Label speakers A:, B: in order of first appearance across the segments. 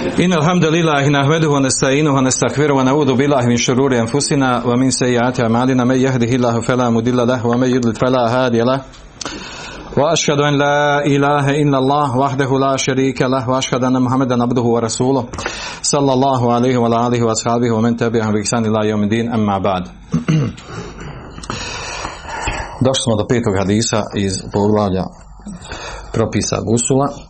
A: In alhamdulillah inahwadu wa nastainu wa nastaghfiru wa na'udhu billahi min shururi anfusina wa min sayyiati a'malina. May yahdihi fala mudilla lahu wa may yudlil fala hadiya washhadu an la ilaha illa Allah wahdahu la sharika lahu wa ashhadu anna Muhammadan abduhu wa rasuluhu sallallahu alayhi wa alihi wa sahbihi wa man tabi'ahum bi ihsanin ila yawmiddin. Amma ba'd. Dashto ma petog hadisa iz bawla'a propisa usula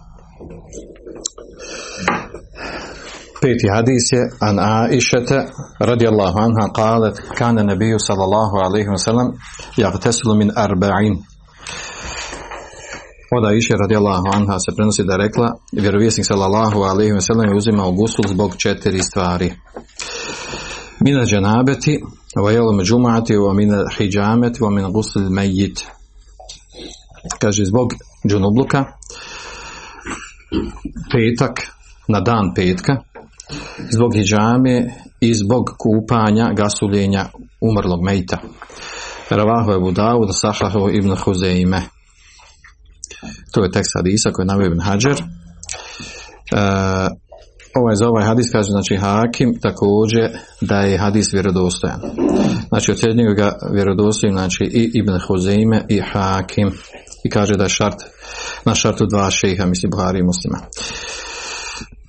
A: Peti hadis je an Aishete radijallahu anha qalet kana nabiju sallallahu alaihi wa sallam jagtesilu min arba'in. Od Aisha radijallahu anha se prenosi da rekla vjerovjesnik sallallahu alaihi wa sallam je uzimao gusul zbog četiri stvari. Mina džanabeti wa jelom džumati wa mina hijameti wa mina gusul mejit kaže zbog džunubluka petak na dan petka zbog hijjame i zbog kupanja gasuljenja umrlog mejta Ravahu je Budavud, Sahahu ibn Huzeime. To je tekst hadisa koji je navio ibn Hajar. E, ovaj za ovaj hadis kaže znači Hakim također da je hadis vjerodostojan. Znači ocjenjuju ga vjerodostojnim znači i Ibn Huzeime i Hakim i kaže da je šart na šartu dva šeha, misli Buhari i muslima.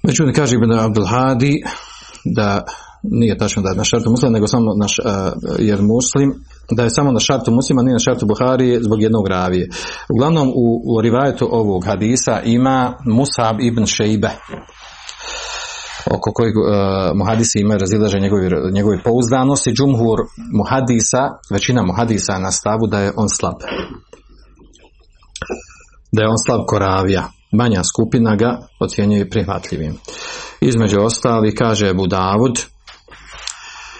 A: Međutim, kaže Ibn Abdul Hadi da nije tačno da je na šartu muslima, nego samo na, jer muslim, da je samo na šartu muslima, nije na šartu Buhari zbog jednog ravije. Uglavnom, u, u rivajetu ovog hadisa ima Musab ibn Šejbe, oko kojeg uh, muhadisi imaju razilaže njegove, njegove pouzdanosti. Džumhur muhadisa, većina muhadisa na stavu da je on slab. Da je on slab koravija. Manja skupina ga ocjenjuje prihvatljivim. Između ostali kaže Abu Davud,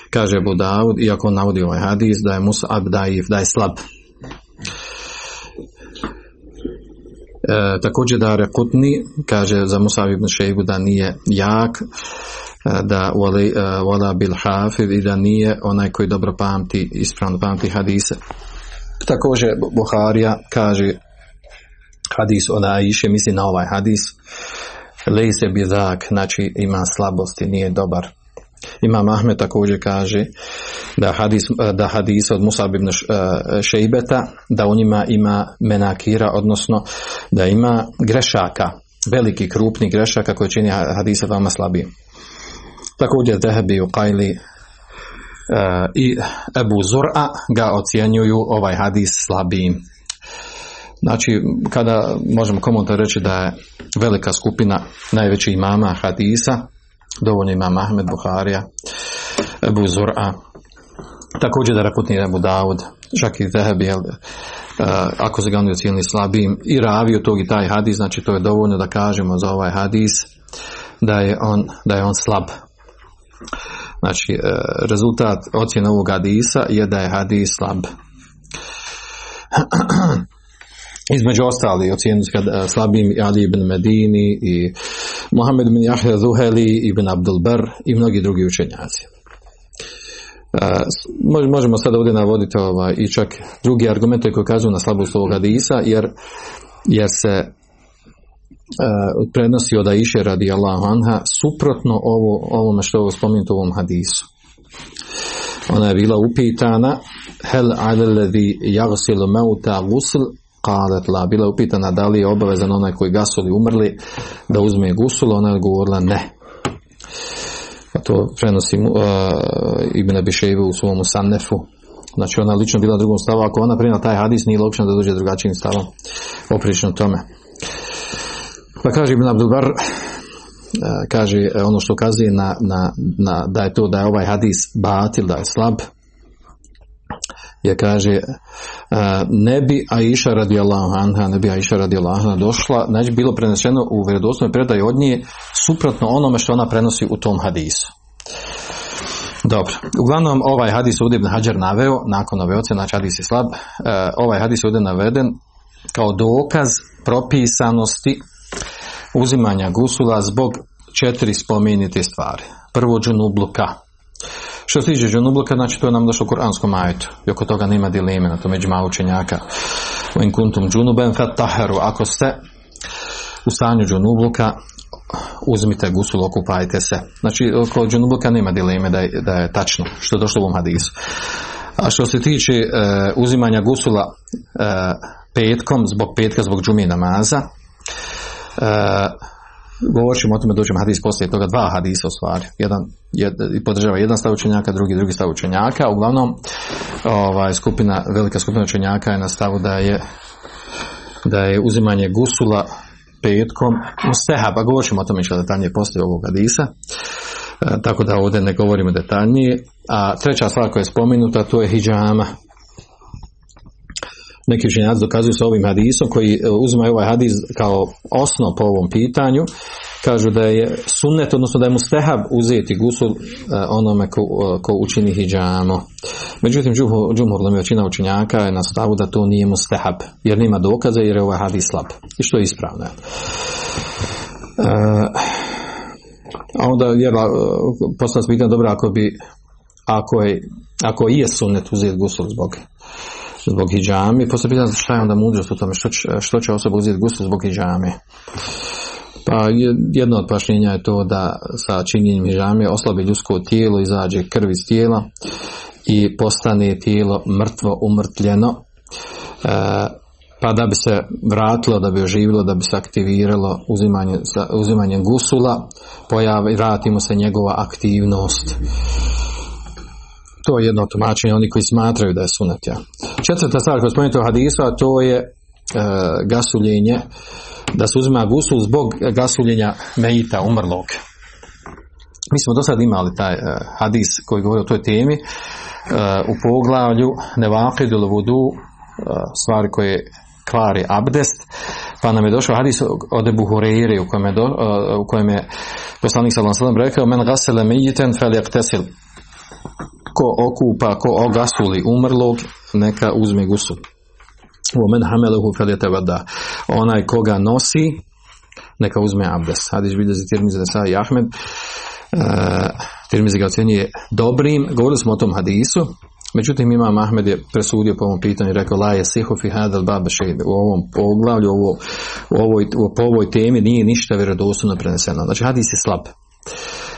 A: kaže Abu Davud, iako on navodi ovaj hadis, da je Mus'ab daif, da je slab. E, također da Rekutni kaže za Mus'ab ibn Šejbu da nije jak, da wala bil hafid i da nije onaj koji dobro pamti, ispravno pamti hadise. Također Buharija kaže hadis od Aisha, misli na ovaj hadis, lejse bizak, znači ima slabosti, nije dobar. Imam Ahmed također kaže da hadis, da hadis od Musab ibn Šejbeta, da u njima ima menakira, odnosno da ima grešaka, veliki krupni grešaka koji čini hadise vama slabiji. Također Dehebi u Kajli i Ebu Zur'a ga ocjenjuju ovaj hadis slabijim. Znači, kada možemo komentar reći da je velika skupina najvećih imama hadisa, dovoljno imam Ahmed Buharija, Ebu Zur'a, također da reputni Ebu Davud, čak i Zehebi, jel, ako se ga oni ocijenili slabijim, i ravio tog i taj hadis, znači to je dovoljno da kažemo za ovaj hadis da je on, da je on slab. Znači, rezultat ocjene ovog hadisa je da je hadis slab. između ostali ocijenili ga slabim Ali ibn Medini i Mohamed ibn Jahja Zuheli ibn Abdul Bar i mnogi drugi učenjaci. Možemo sad ovdje navoditi ovaj, i čak drugi argumente koji kazuju na slabost ovog hadisa jer, jer se uh, prenosi od Aisha radi Allahu anha suprotno ovo, ovome što je spomenuto u ovom hadisu. Ona je bila upitana hel alladhi yaghsilu mauta ghusl Kalet la, bila je upitana da li je obavezan onaj koji gasoli umrli da uzme gusul, ona je govorila ne. To prenosi uh, Ibn u svom Sannefu. Znači ona lično bila drugom stavu, ako ona prima taj hadis nije logično da dođe drugačijim stavom oprično tome. Pa kaže Ibn Abdulbar, kaže ono što ukazuje na, na, na, da je to da je ovaj hadis batil, da je slab, je kaže ne bi Aisha radijallahu anha, ne bi Aisha radijallahu anha došla, znači bilo preneseno u vjerodostojnoj predaji od nje suprotno onome što ona prenosi u tom hadisu. Dobro, uglavnom ovaj hadis ovdje Ibn Hajar naveo, nakon ove ocjene, znači hadis je slab, ovaj hadis je ovdje naveden kao dokaz propisanosti uzimanja gusula zbog četiri spomenute stvari. Prvo džunubluka, što se tiče džunubluka, znači to je nam došlo u kuranskom ajetu. I oko toga nema dileme na to među malo učenjaka. U inkuntum džunuben fat taheru. Ako ste u stanju džunubluka, uzmite gusul, okupajte se. Znači, oko džunubuka nema dileme da je, da je tačno, što je došlo u hadisu. A što se tiče e, uzimanja gusula e, petkom, zbog petka, zbog džumije namaza, e, govorit ćemo o tome, dođemo hadis poslije toga, dva hadisa u stvari. Jedan jed, podržava jedan stav učenjaka, drugi drugi stav učenjaka. Uglavnom, ovaj, skupina, velika skupina učenjaka je na stavu da je da je uzimanje gusula petkom mustehab, govorit ćemo o tome što detaljnije poslije ovog hadisa. E, tako da ovdje ne govorimo detaljnije. A treća stvar koja je spomenuta, to je hijjama. Neki učenjaci dokazuju sa ovim hadisom koji e, uzimaju ovaj hadis kao osnov po ovom pitanju. Kažu da je sunnet, odnosno da je mustehab uzeti gusul e, onome ko, ko učini hijjamo. Međutim, džumhur većina učenjaka je na stavu da to nije mustehab, jer nema dokaza jer je ovaj hadis slab. I što je ispravno. A onda jer postavlja pitanje dobro ako bi ako je ako je sunnet uzeti gusul zbog zbog hijjami, poslije pitanje šta je onda mudrost u tome, što će, što će osoba uzeti gusul zbog hijjami. Pa jedno od pašnjenja je to da sa činjenjem hijjami oslabi ljudsko tijelo, izađe krv iz tijela i postane tijelo mrtvo, umrtljeno. E, pa da bi se vratilo, da bi oživilo, da bi se aktiviralo uzimanje, uzimanjem gusula, pojavi, vratimo se njegova aktivnost. To je jedno tumačenje, oni koji smatraju da je sunet. Ja. Četvrta stvar koja spomenuta u hadisu, a to je e, gasuljenje, da se uzima gusul zbog gasuljenja mejita, umrlog. Mi smo do sada imali taj e, hadis koji govori o toj temi e, u poglavlju Nevakidul Vudu, e, stvari koje kvari abdest, pa nam je došao hadis od Ebu Hureyri u kojem je, do, u kojem je poslanik sallam sallam rekao men gasele mejiten fel ko okupa, ko ogasuli umrlog, neka uzme gusul. U men hameluhu fel vada. Onaj koga nosi, neka uzme abdest. Hadis bilježi Tirmizi Nesa i Ahmed. Uh, Tirmizi ga ocjenjuje dobrim. Govorili smo o tom hadisu. Međutim, Imam Ahmed je presudio po ovom pitanju i rekao la je sihu fi hadal u ovom poglavlju, ovo, u ovoj, po ovoj temi nije ništa vjerodostojno preneseno. Znači, hadis je slab.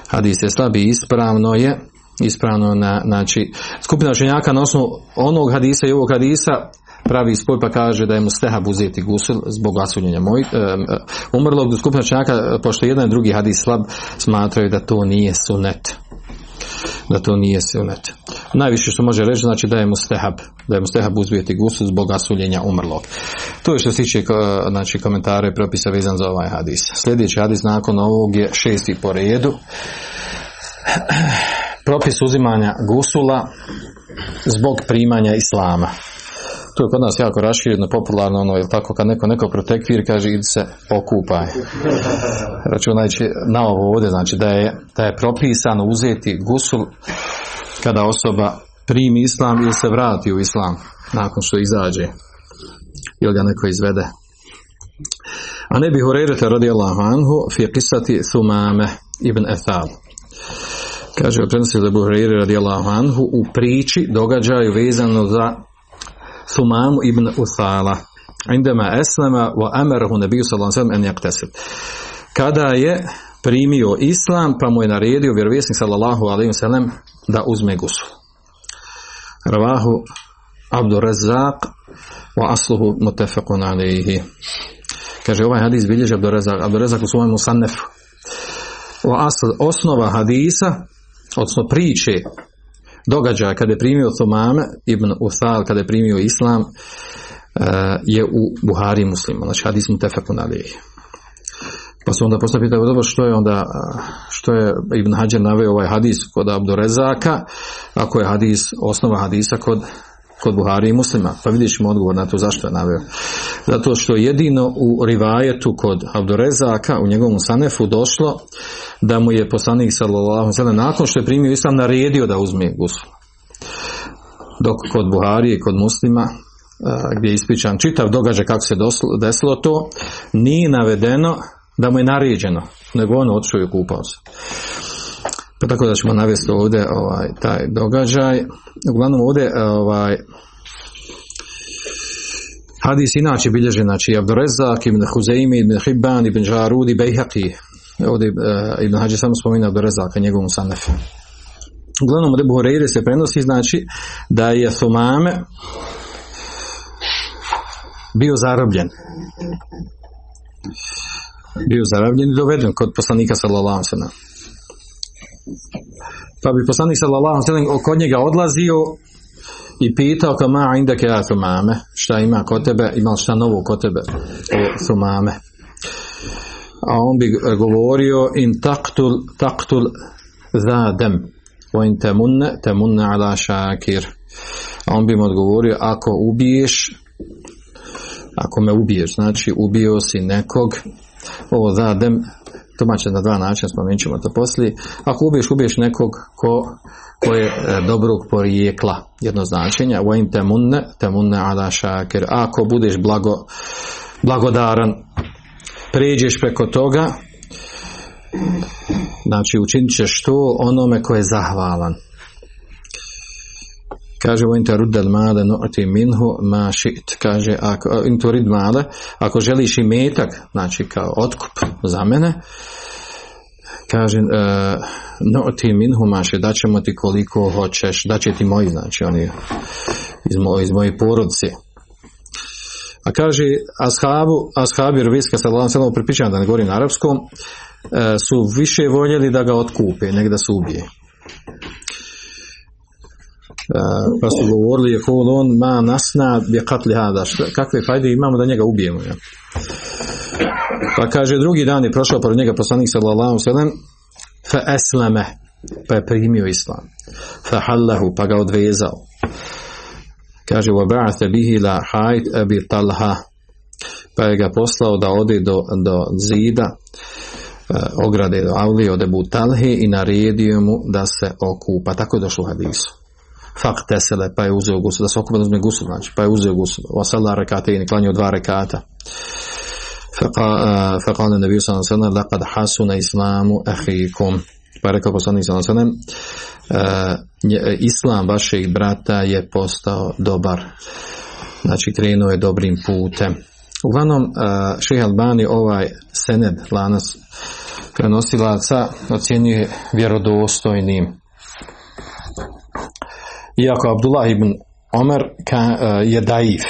A: Hadis je slab i ispravno je ispravno na, znači, skupina ženjaka na osnovu onog hadisa i ovog hadisa pravi spoj pa kaže da je mu stehab uzeti gusul zbog gasuljenja moj, e, umrlog skupina ženjaka, pošto jedan i drugi hadis slab, smatraju da to nije sunet da to nije sunet. Najviše što može reći znači da je mu stehab, da je mu stehab uzvijeti gusu zbog asuljenja umrlog. To je što se tiče znači, komentare i propisa vezan za ovaj hadis. Sljedeći hadis nakon ovog je šesti po redu. Propis uzimanja gusula zbog primanja islama to je kod nas jako rašireno, popularno, ono, ili tako, kad neko neko protekvir, kaže, idi se okupaj. Računajući na ovo ovdje, znači da je, da je propisano uzeti gusul kada osoba primi islam ili se vrati u islam nakon što izađe ili ga neko izvede. A ne bi Hurerete radijallahu anhu fi qisati Thumame ibn Ethal. Kaže, prenosi da Buhreire radijallahu anhu u priči događaju vezano za Sumamu ibn Uthala indema eslama wa amarahu nabiju sallallahu alejhi en Kada je primio islam, pa mu je naredio vjerovjesnik sallallahu alejhi ve da uzme gusu. Ravahu Abdur Razzaq wa asluhu muttafaqun alayhi. Kaže ovaj hadis bilježi Abdur Razzaq, Abdur Razzaq u svom musannefu. asl, osnova hadisa, odnosno priče događaja kada je primio Thumame ibn Uthal, kada je primio Islam, eh, je u Buhari muslima, znači hadis mu tefakun Pa se onda postavlja pitanje, dobro, što je onda, što je Ibn Hajar naveo ovaj hadis kod Abdurezaka, ako je hadis, osnova hadisa kod, kod Buhari i muslima. Pa vidjet ćemo odgovor na to zašto je naveo. Zato što jedino u rivajetu kod Abdurezaka, u njegovom sanefu došlo da mu je poslanik sallallahu nakon što je primio islam naredio da uzme gusul. Dok kod Buharije i kod muslima gdje je ispričan čitav događaj kako se desilo to, nije navedeno da mu je naređeno, nego on otišao i kupao se. Pa tako da ćemo navesti ovdje ovaj, taj događaj. Uglavnom ovdje ovaj, Hadis inače bilježe, znači Abdurezak, ibn Huzeimi, ibn Hibban, ibn Žarudi, Bejhaqi, ovdje uh, Ibn Hađe samo spominao do rezaka njegovom sanefu. Uglavnom, Rebu Horeire se prenosi, znači, da je Thumame bio zarobljen. Bio zarobljen i doveden kod poslanika sallallahu. Pa bi poslanik sallallahu alejhi ve kod njega odlazio i pitao kao ma indake ja sumame, šta ima kod tebe, ima li šta novo kod tebe e, o sumame. A on bi e, govorio in taktul taktul zadem o in temunne temunne ala šakir. A on bi mu odgovorio ako ubiješ ako me ubiješ, znači ubio si nekog ovo zadem tumače na dva načina, spomenut ćemo to poslije. Ako ubiješ, ubiješ nekog ko, ko je e, dobrog porijekla, jedno značenje, vojim temunne, temunne ala šakir. Ako budeš blago, blagodaran, pređeš preko toga, znači učinit ćeš to onome ko je zahvalan. Kaže interudel male nu'ti minhu ma šit. Kaže ako, inturid male, ako želiš i metak, znači kao otkup za mene, kaže uh, nu'ti minhu ma šit, daćemo ti koliko hoćeš, daće ti moji, znači oni iz, moj, iz moje porodice. A kaže ashabu, ashabi Rovijska sallallahu sallam pripičan da ne govorim na arapskom, E, su više voljeli da ga otkupe, nek da se ubije. E, pa su govorili je on ma nasna bi katli hada, kakve fajde imamo da njega ubijemo. Ja. Pa kaže drugi dan je prošao pored njega poslanik sallallahu sallam fa eslame pa je primio islam fa hallahu pa ga odvezao kaže wa ba'atha bihi la hajt abi talha pa je ga poslao da ode do, do zida E, ograde do Avlije od Ebu Talhe i naredio mu da se okupa. Tako je došlo u hadisu. Fakt tesele, pa je uzeo gusu, da se okupa da uzme gusu, znači, pa je uzeo gusu. Osala rekate i klanio dva rekata. Faqala nebiju sallam sallam, laqad hasuna islamu ahikum. Pa je rekao poslanik sallam sallam, islam vašeg brata je postao dobar. Znači, krenuo je dobrim putem. Uglavnom, šeha Albani ovaj sened, lanas prenosilaca, ocjenjuje vjerodostojnim. Iako Abdullah ibn Omer ka, je daif,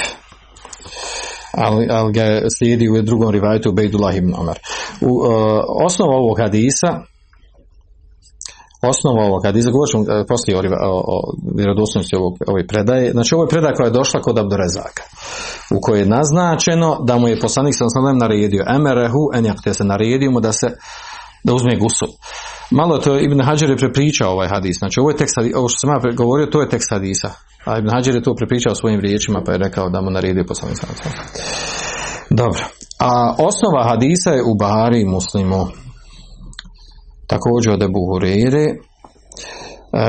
A: ali, ali ga slijedi u drugom rivajtu Bejdullah ibn Omer. U, uh, osnova ovog hadisa osnova ovog hadisa, govorit ćemo uh, poslije o, o, o vjerodostojnosti ove predaje, znači ovo je predaja koja je došla kod Abdurezaka u kojoj je naznačeno da mu je poslanik sa osnovem naredio emerehu enjakte se naredio mu da se da uzme gusul. Malo to Ibn Hajar je prepričao ovaj hadis. Znači ovo je tekst, ovo što sam ja govorio, to je tekst hadisa. A Ibn Hajar je to prepričao svojim riječima pa je rekao da mu naredio poslanik Dobro. A osnova hadisa je u Bahari muslimu. Također od Ebu Hureyre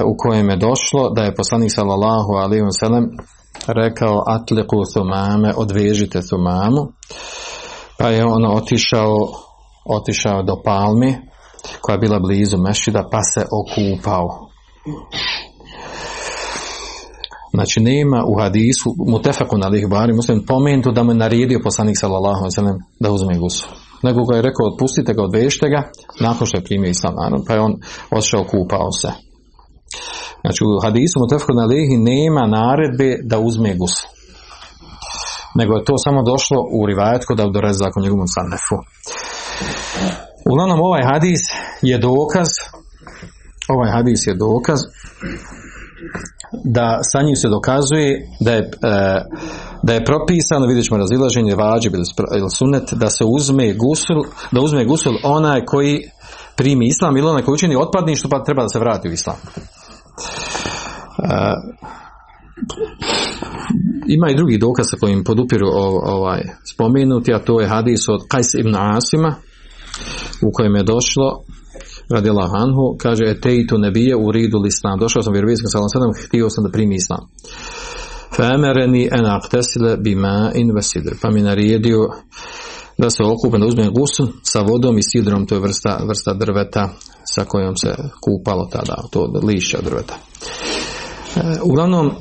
A: u kojem je došlo da je poslanik sallallahu alaihi wa sallam rekao atliku thumame, odvežite thumamu, pa je ono otišao, otišao do palmi, koja je bila blizu mešida, pa se okupao. Znači nema u hadisu mutefakun alih bari muslim pomenuto da mu je naredio poslanik sallallahu alejhi da uzme gusu. Nego ga je rekao otpustite ga, odvežite ga nakon što je primio islam pa je on otišao kupao se. Znači u hadisu Mutefkun Alihi nema naredbe da uzme gusl. Nego je to samo došlo u rivajet kod Abdurezak u njegovom sanefu. Uglavnom ovaj hadis je dokaz ovaj hadis je dokaz da sa njim se dokazuje da je, e, da je propisano, vidjet ćemo razilaženje vađib ili sunet, da se uzme gusul, da uzme gusul onaj koji primi islam ili onaj koji učini otpadništvo pa treba da se vrati u islam. Ima i drugi dokaz sa kojim podupiru ovaj spomenuti, a to je hadis od Kajs ibn Asima u kojem je došlo radi Anhu, kaže teitu nebije u ridu islam. Došao sam vjerovijeskom sallam sallam, htio sam da primi islam. Femereni en aktesile bima in vesidr. Pa mi naredio da se okupim, da uzmem gusu sa vodom i sidrom, to je vrsta, vrsta drveta sa kojom se kupalo tada, to lišća drveta. E, uglavnom,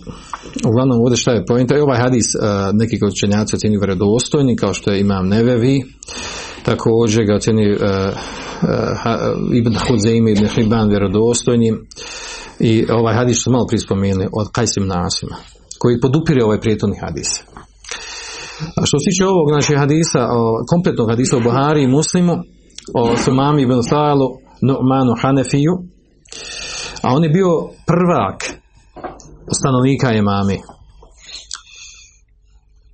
A: uglavnom ovdje šta je pojenta, ovaj hadis e, neki kod učenjaci ocjenju vjerodostojni, kao što je imam Nevevi, također ga ocjeni uh, Ibn Hudzejmi, Ibn Hibban vjerodostojnim i ovaj hadis što malo prije spomenuli od Kajsim Nasima koji podupire ovaj prijetovni hadis. A što se tiče ovog znači, hadisa, kompletnog hadisa o Buhari i Muslimu, o Sumami ibn Thalu, Nu'manu Hanefiju, a on je bio prvak stanovnika mami.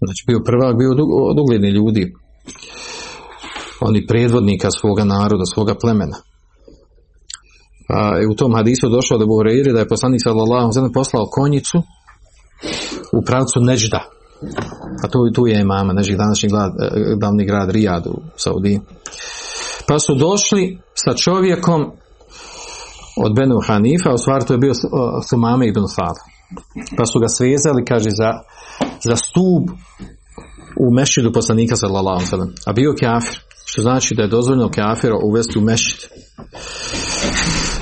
A: Znači bio prvak, bio od ugledni ljudi. Oni predvodnika svoga naroda, svoga plemena. A u tom hadisu došlo da Buhreiri da je poslanik sallallahu alejhi poslao konjicu u pravcu Nežda. A tu, tu je imama, znači današnji grad, davni grad Rijad u Saudiji. Pa su došli sa čovjekom od Benu Hanifa, u stvari to je bio Sumame ibn Fad. Pa su ga svezali, kaže, za, za stup u mešidu poslanika sallallahu alejhi A bio kafir, što znači da je dozvoljeno kafira uvesti u mešid.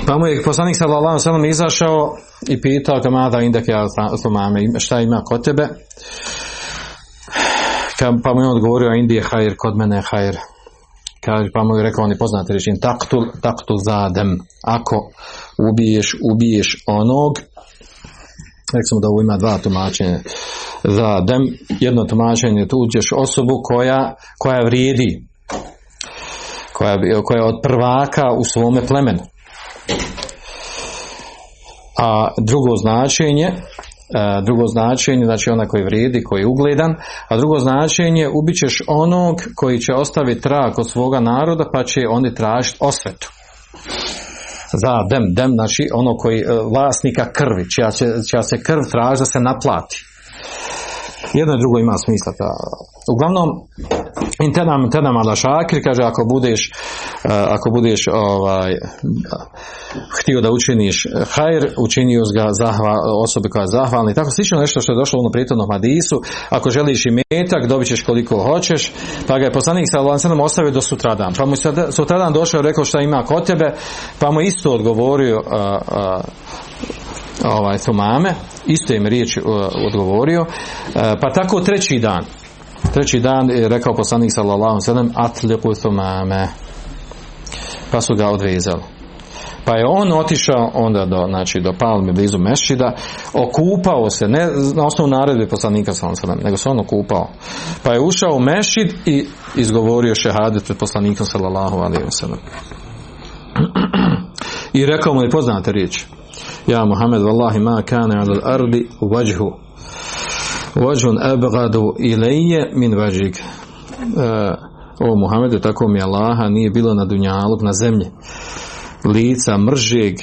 A: Pa mu je poslanik sallallahu alejhi izašao i pitao ga mada indake mame šta ima kod tebe? Pa mu je odgovorio Indije hajr, kod mene je hajr. Kaže, pa mu je rekao, on je poznati rečin, taktul, taktul zadem. Ako ubiješ, ubiješ onog, rekli da ovo ima dva tumačenja. Zadem, jedno tumačenje, tu uđeš osobu koja, koja vrijedi, koja, koja je od prvaka u svome plemenu. A drugo značenje, drugo značenje, znači ona koji vrijedi, koji je ugledan, a drugo značenje, ubićeš onog koji će ostaviti trag od svoga naroda, pa će oni tražiti osvetu. Za dem, dem, znači ono koji, e, vlasnika krvi, čija, će, čija se krv traži da se naplati. Jedno i drugo ima smisla. Ta. Uglavnom, intenam, tenam ala šakir, kaže ako budeš, uh, ako budeš ovaj, htio da učiniš hajr, učinio ga zahva, osobi koja je zahvalna i tako slično nešto što je došlo u ono prijetodnom hadisu, ako želiš i metak, dobit ćeš koliko hoćeš, pa ga je poslanik sa lancenom ostavio do sutradan. Pa mu je sutradan došao i rekao šta ima kod tebe, pa mu isto odgovorio uh, uh, ovaj, Tomame, isto im riječ uh, odgovorio, uh, pa tako treći dan, treći dan je rekao poslanik sallallahu sallam, atliku Tomame, pa su ga odvezali. Pa je on otišao onda do, znači, do Palme blizu Mešida, okupao se, ne na osnovu naredbe poslanika sallallahu nego se on okupao. Pa je ušao u Mešid i izgovorio šehadet pred poslanikom sallallahu alaihi wasallam. I rekao mu je poznate riječi. Ja Muhammed vallahi ma kane al ardi vajhu vajhun abgadu ilaje min vajhik e, o Muhammedu tako mi Allaha nije bilo na dunjalu na zemlji. Lica mržeg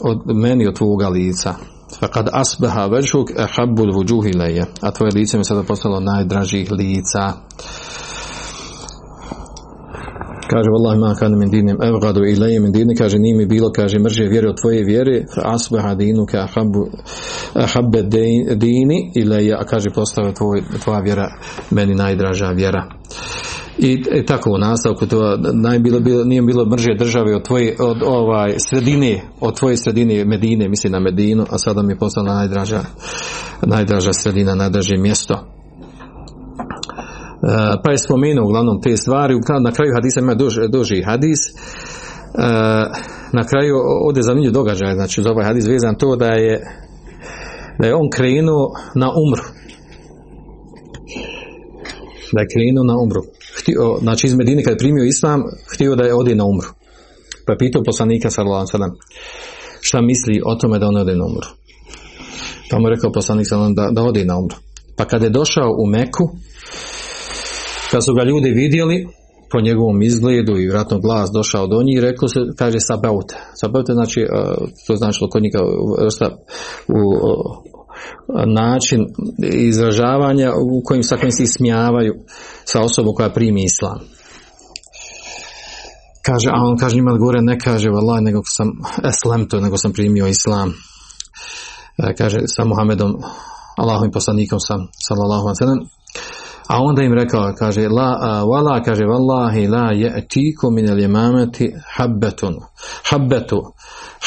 A: od meni od tvoga lica. Kad asbaha vajhuk ahabbul vujuh ilaje a tvoje lice mi sada postalo najdražih lica. Kaže, vallahi ma kana min dinim evgadu ilaje min dini, kaže, nije mi bilo, kaže, mrže vjere od tvoje vjere, asbaha dinu ka habbe dini ilaje, a kaže, postao tvoj, tvoja vjera meni najdraža vjera. I, i tako u nastavku to najbilo, bilo, nije bilo mrže države od tvoje od ovaj sredine od tvoje sredine Medine misli na Medinu a sada mi je postala najdraža najdraža sredina najdraže mjesto. Pa je spomenuo uglavnom te stvari, na kraju hadisa ima duži, hadis, na kraju ovdje zanimljiv događaj, znači za ovaj hadis vezan to da je da je on krenuo na umru. Da je krenuo na umru. Htio, znači iz Medine kad je primio islam, htio da je odi na umru. Pa je pitao poslanika sallallahu šta misli o tome da on ode na umru. Pa mu je rekao poslanik sallallahu da, da odi na umru. Pa kad je došao u Meku, kad su ga ljudi vidjeli, po njegovom izgledu i vjerojatno glas došao do njih, reklo se, kaže sabaute. Sabaute znači, e, to znači kod njega vrsta u način izražavanja u kojim sa kojim se ismijavaju sa osobom koja primi islam. Kaže, a on kaže njima gore ne kaže valaj, nego sam eslem to, nego sam primio islam. E, kaže, sa Muhammedom, Allahom i poslanikom sam, sallallahu alaihi a onda im rekao, kaže, la, wala, kaže, vallahi, la je'tiku min al imamati habbetun, habbetu,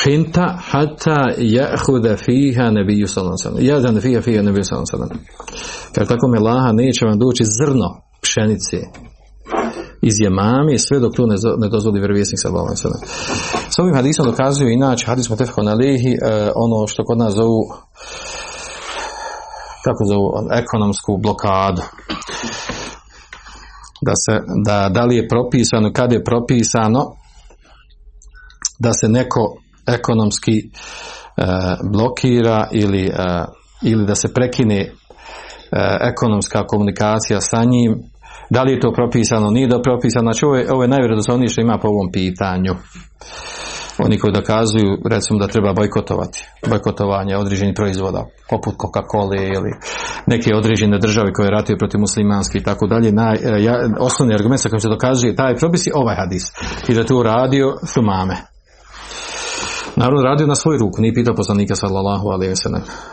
A: hinta, hatta je'huda fiha nebiju sallam sallam. Jazan fiha fiha nebiju sallam sallam. Kaže, tako me laha, neće vam doći zrno pšenice iz jemami sve dok to ne, ne dozvoli vjerovjesnik sa S ovim hadisom dokazuju inače hadis na lihi e, ono što kod nas zovu kako zovu ekonomsku blokadu da se da, da li je propisano kad je propisano da se neko ekonomski e, blokira ili, e, ili da se prekine ekonomska komunikacija sa njim da li je to propisano, nije da propisano, znači ovo je, ovo je što ima po ovom pitanju. Oni koji dokazuju, recimo da treba bojkotovati, bojkotovanje određenih proizvoda, poput Coca-Cola ili neke određene države koje ratuju protiv muslimanski i tako dalje. Ja, osnovni argument sa kojim se dokazuje taj propis je ovaj hadis. I da to uradio su mame. Naravno radio na svoju ruku, nije pitao poslanika sallallahu alaihi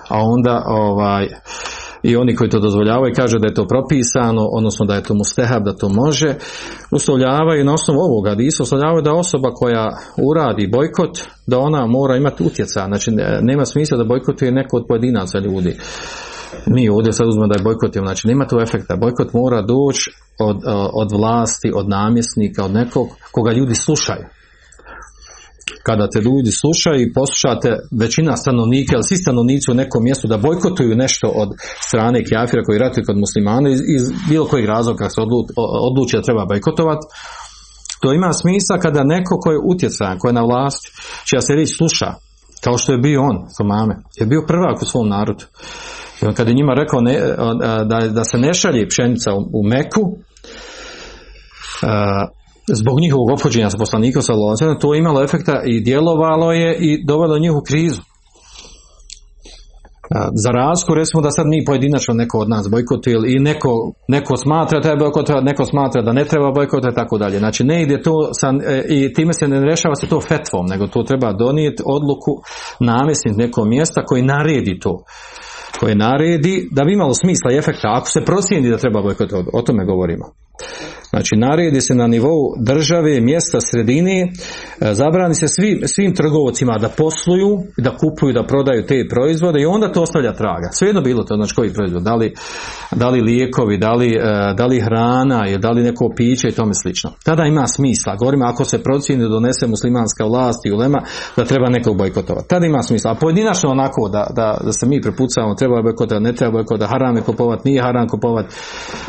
A: A onda ovaj, i oni koji to dozvoljavaju kaže da je to propisano, odnosno da je to mustehab, da to može, uslovljavaju na osnovu ovoga hadisa, uslovljavaju da osoba koja uradi bojkot, da ona mora imati utjeca, znači nema smisla da bojkotuje neko od pojedinaca ljudi. Mi ovdje sad uzmemo da je bojkotimo, znači nema tu efekta. Bojkot mora doći od, od vlasti, od namjesnika, od nekog koga ljudi slušaju kada te ljudi slušaju i poslušate većina stanovnika ili svi stanovnici u nekom mjestu da bojkotuju nešto od strane kjafira koji ratuju kod muslimana iz, iz bilo kojih razloga se odluči da treba bojkotovati to ima smisla kada neko koji je utjecajan, koji je na vlasti, čija se riječ sluša, kao što je bio on, ko mame, je bio prvak u svom narodu. I on kada je njima rekao ne, da, da se ne šalje pšenica u, Meku, zbog njihovog ophođenja sa poslanikom sa to je imalo efekta i djelovalo je i dovelo njih u krizu. Za razliku recimo da sad mi pojedinačno neko od nas bojkotuje i neko, neko smatra da treba bojkotovati, neko smatra da ne treba bojkotovati i tako dalje. Znači ne ide to sa, e, i time se ne rešava se to fetvom, nego to treba donijeti odluku namjesnik nekog mjesta koji naredi to koje naredi da bi imalo smisla i efekta ako se procijeni da treba bojkotovati, o tome govorimo. Znači naredi se na nivou države, mjesta, sredine, e, zabrani se svim, svim trgovcima da posluju, da kupuju, da prodaju te proizvode i onda to ostavlja traga. Svejedno bilo to, znači koji proizvod, da li, da li lijekovi, da li, e, da li hrana, da li neko piće i tome slično. Tada ima smisla. Govorimo ako se procjeni donese muslimanska vlast i ulema da treba nekog bojkotovati. Tada ima smisla. A pojedinačno onako da, da, da se mi prepucavamo, treba bojkotovati, ne treba bojkotovati, haram je kupovati, nije haram kupovati.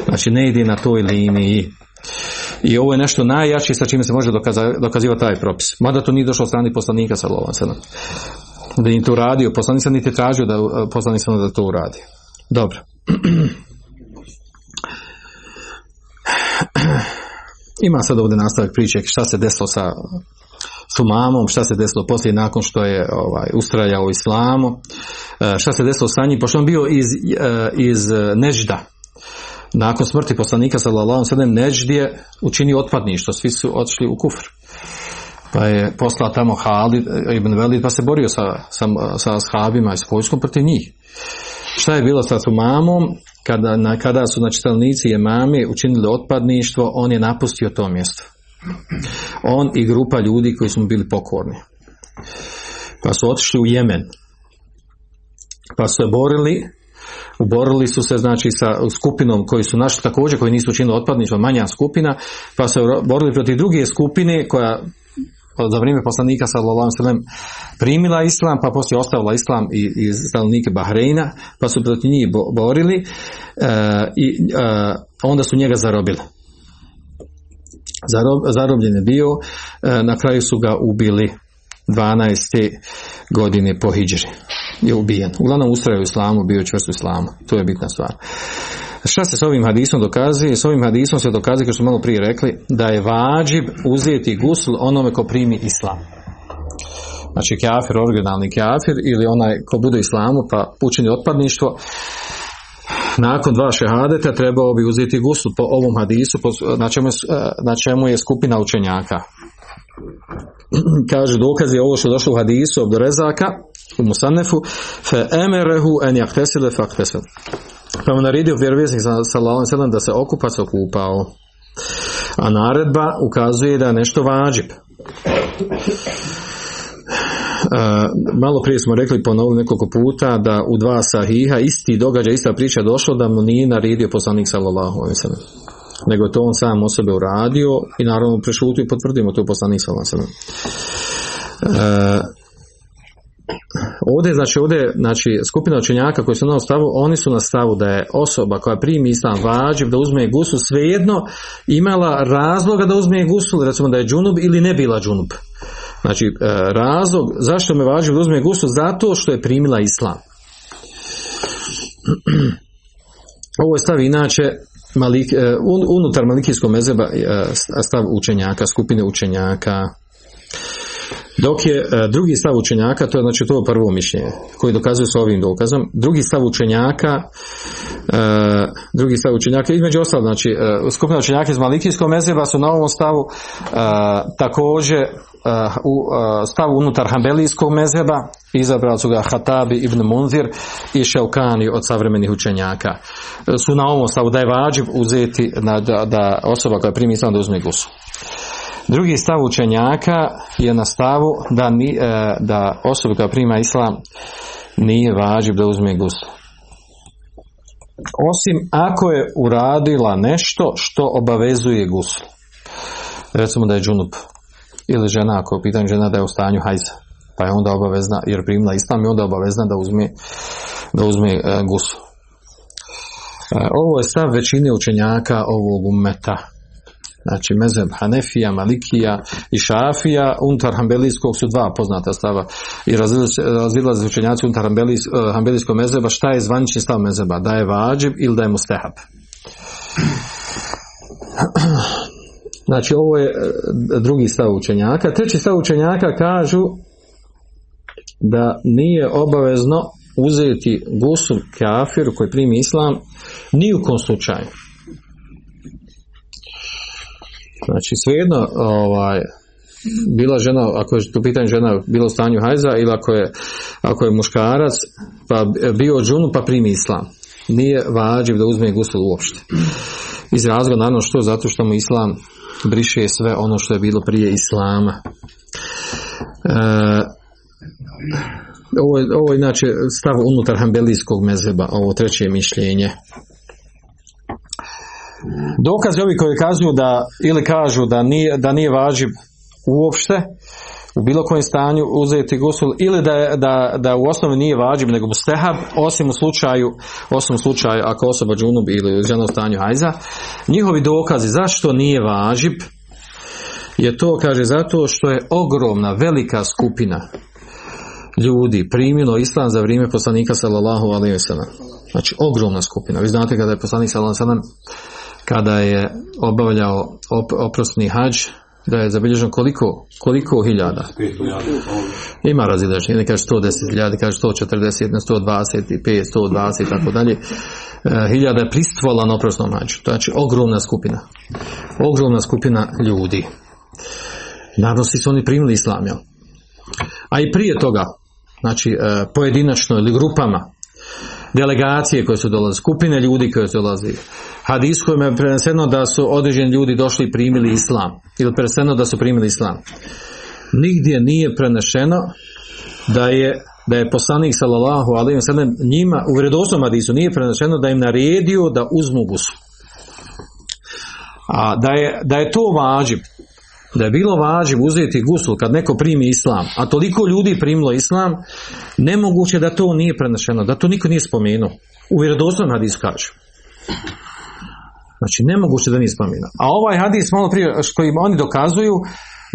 A: Znači ne ide na toj liniji. I ovo je nešto najjače sa čime se može dokazivati taj propis. Mada to nije došlo od strani poslanika sa lovan Da im to uradio, poslanik niti tražio da poslanik da to uradi. Dobro. Ima sad ovdje nastavak priče šta se desilo sa Sumamom, šta se desilo poslije nakon što je ovaj, ustrajao islamu, e, šta se desilo sa njim, pošto on bio iz, e, iz Nežda, nakon smrti poslanika sallallahu alejhi Neždije učinio otpadništvo, svi su otišli u kufr. Pa je poslao tamo Halid ibn Velid pa se borio sa, sa, sa ashabima i s vojskom protiv njih. Šta je bilo sa mamom? Kada, kada su znači i mami učinili otpadništvo, on je napustio to mjesto. On i grupa ljudi koji su bili pokorni. Pa su otišli u Jemen. Pa su se borili Uborili su se znači sa skupinom koji su našli također koji nisu učinili otpadništvo, manja skupina, pa su borili protiv druge skupine koja za vrijeme poslanika sallallahu alejhi primila islam, pa poslije ostavila islam i, i stanovnike Bahreina, pa su protiv njih borili e, i e, onda su njega zarobili. zarobljen je bio, e, na kraju su ga ubili 12. godine po Hidžri je ubijen. Uglavnom ustrajao u islamu, bio čvrst u islamu. To je bitna stvar. Šta se s ovim hadisom dokazuje? S ovim hadisom se dokazuje, kao što smo malo prije rekli, da je vađib uzeti gusl onome ko primi islam. Znači kafir, originalni kafir ili onaj ko bude islamu pa učini otpadništvo, nakon dva šehadeta trebao bi uzeti gusl po ovom hadisu na čemu, je, na čemu je skupina učenjaka. Kaže dokaz je ovo što došlo u hadisu od Rezaka u Musanefu fe emerehu en jahtesile faktesel pa mu naredio vjerovjesnik da se okupa se okupao. A naredba ukazuje da je nešto vađib. Uh, malo prije smo rekli ponovili nekoliko puta da u dva sahiha isti događaj, ista priča došlo da mu nije naredio poslanik sallallahu alejhi nego to on sam o sebe uradio i naravno prešutio i potvrdimo to poslanik sallallahu e, Ovdje, znači, ovdje, znači, skupina učenjaka koji su na stavu, oni su na stavu da je osoba koja primi islam vađiv da uzme gusul svejedno imala razloga da uzme gusul, recimo da je džunub ili ne bila džunub. Znači, e, razlog zašto me vađiv da uzme gusul? Zato što je primila islam. Ovo je stav inače Malik, e, unutar malikijskog mezeba e, stav učenjaka, skupine učenjaka. Dok je e, drugi stav učenjaka, to je znači to prvo mišljenje koji dokazuje s ovim dokazom. Drugi stav učenjaka, drugi stav učenjaka, između ostalog, znači skupina učenjaka iz malikijskog mezeba su na ovom stavu također u stavu unutar Hambelijskog mezheba izabrali su ga Hatabi ibn Munzir i Šelkani od savremenih učenjaka su na ovom stavu da je vađib uzeti da, da osoba koja primi islam da uzme gusu drugi stav učenjaka je na stavu da, ni, e, da osoba koja prima islam nije vađib da uzme gusu osim ako je uradila nešto što obavezuje gusu recimo da je džunup ili žena, ako je pitanje žena da je u stanju hajza, pa je onda obavezna, jer primila islam i onda obavezna da uzme, da uzme e, gusu. E, ovo je stav većine učenjaka ovog umeta. Znači, mezem Hanefija, Malikija i Šafija, unutar Hambelijskog su dva poznata stava i razilaze učenjaci unutar Hambelijskog mezeba, šta je zvanični stav mezeba, da je vađib ili da je mustehab. Znači ovo je e, drugi stav učenjaka. Treći stav učenjaka kažu da nije obavezno uzeti gusul kafiru koji primi islam ni u kom slučaju. Znači svejedno ovaj, bila žena, ako je tu pitanje žena bilo u stanju hajza ili ako je, ako je muškarac pa bio džunu pa primi islam. Nije vađiv da uzme gusul uopšte. Iz razloga naravno što zato što mu islam briše sve ono što je bilo prije islama. E, ovo, je, ovo je inače stav unutar hambelijskog mezheba, ovo treće mišljenje. Dokazi ovi koji kažu da ili kažu da nije, da nije važiv uopšte u bilo kojem stanju uzeti gusul ili da, da, da u osnovi nije vađib nego stehab osim u slučaju osim u slučaju ako osoba džunub ili žena u stanju hajza njihovi dokazi zašto nije važib je to kaže zato što je ogromna velika skupina ljudi primilo islam za vrijeme poslanika sallallahu alejhi ve Znači ogromna skupina. Vi znate kada je poslanik sallallahu alejhi kada je obavljao op, oprosni hađ da je zabilježeno koliko, koliko hiljada? Ima razilaženje, ne kaže 110 hiljada, kaže 140, 125, 120 i tako dalje. E, hiljada je pristvola na oprosnom mađu. Znači ogromna skupina. Ogromna skupina ljudi. Naravno svi su oni primili islam, jel? A i prije toga, znači e, pojedinačno ili grupama, delegacije koje su dolazile, skupine ljudi koje su dolazili, hadis kojim je preneseno da su određeni ljudi došli i primili islam ili preneseno da su primili islam nigdje nije prenešeno da je da je poslanik sallallahu alejhi ve njima u vjerodostojnom hadisu nije prenešeno da im naredio da uzmu gusu. A da je, da je to važib, da je bilo važib uzeti gusul kad neko primi islam, a toliko ljudi primilo islam, nemoguće da to nije prenešeno, da to niko nije spomenuo. U vjerodostojnom hadisu kaže. Znači, nemoguće da nije spomenuo. A ovaj hadis, malo prije, im oni dokazuju,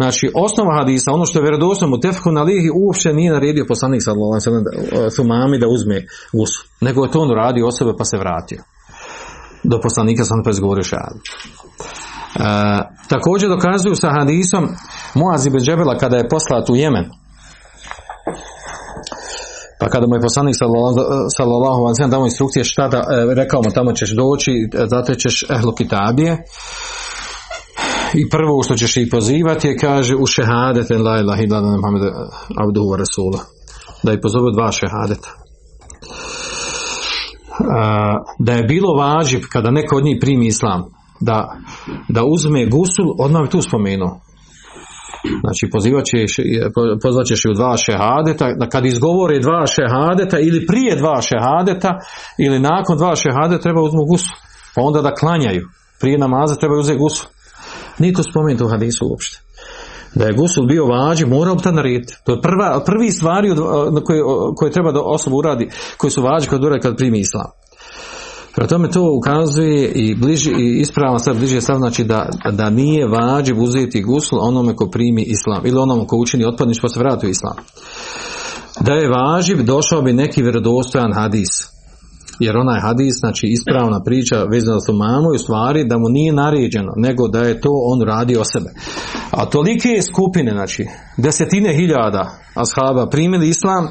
A: Znači, osnova hadisa, ono što je vjerodostojno u tefku na lihi, uopće nije naredio poslanik sallallahu su mami da uzme gusul. Nego je to on uradio osobe pa se vratio. Do poslanika sam pa izgovorio. Također dokazuju sa hadisom Muaz ibn Džebela kada je poslat u Jemen. Pa kada mu je poslanik sallallahu alejhi ve dao instrukcije šta da e, rekao mu tamo ćeš doći e, zato ćeš ehlu kitabije. I prvo što ćeš ih pozivati je kaže u šehadete la ilaha illallah Muhammed abduhu rasula da ih pozove dva šehadeta. Da je bilo važiv kada neko od njih primi islam da, da uzme gusul, odmah bi tu spomenuo. Znači pozvat ćeš u dva šehadeta, da kad izgovore dva šehadeta ili prije dva šehadeta ili nakon dva šehadeta treba uzmu gusul, pa onda da klanjaju. prije namaza treba uzeti gusul. Nije to spomenuto u hadisu uopšte. Da je gusul bio vađi, morao bi to narediti. To je prva, prvi stvari koje, koje treba da osoba uradi, koji su vađi kad uradi kad primi islam. Prema tome to ukazuje i, bliži, i ispravno sad bliže stav znači da, da nije vađi uzeti gusul onome ko primi islam ili onome ko učini otpadniš pa se vrati u islam. Da je važiv došao bi neki vjerodostojan hadis jer onaj hadis, znači ispravna priča vezana za mamu i u stvari da mu nije naređeno, nego da je to on radi o sebe. A tolike skupine, znači desetine hiljada ashaba primili islam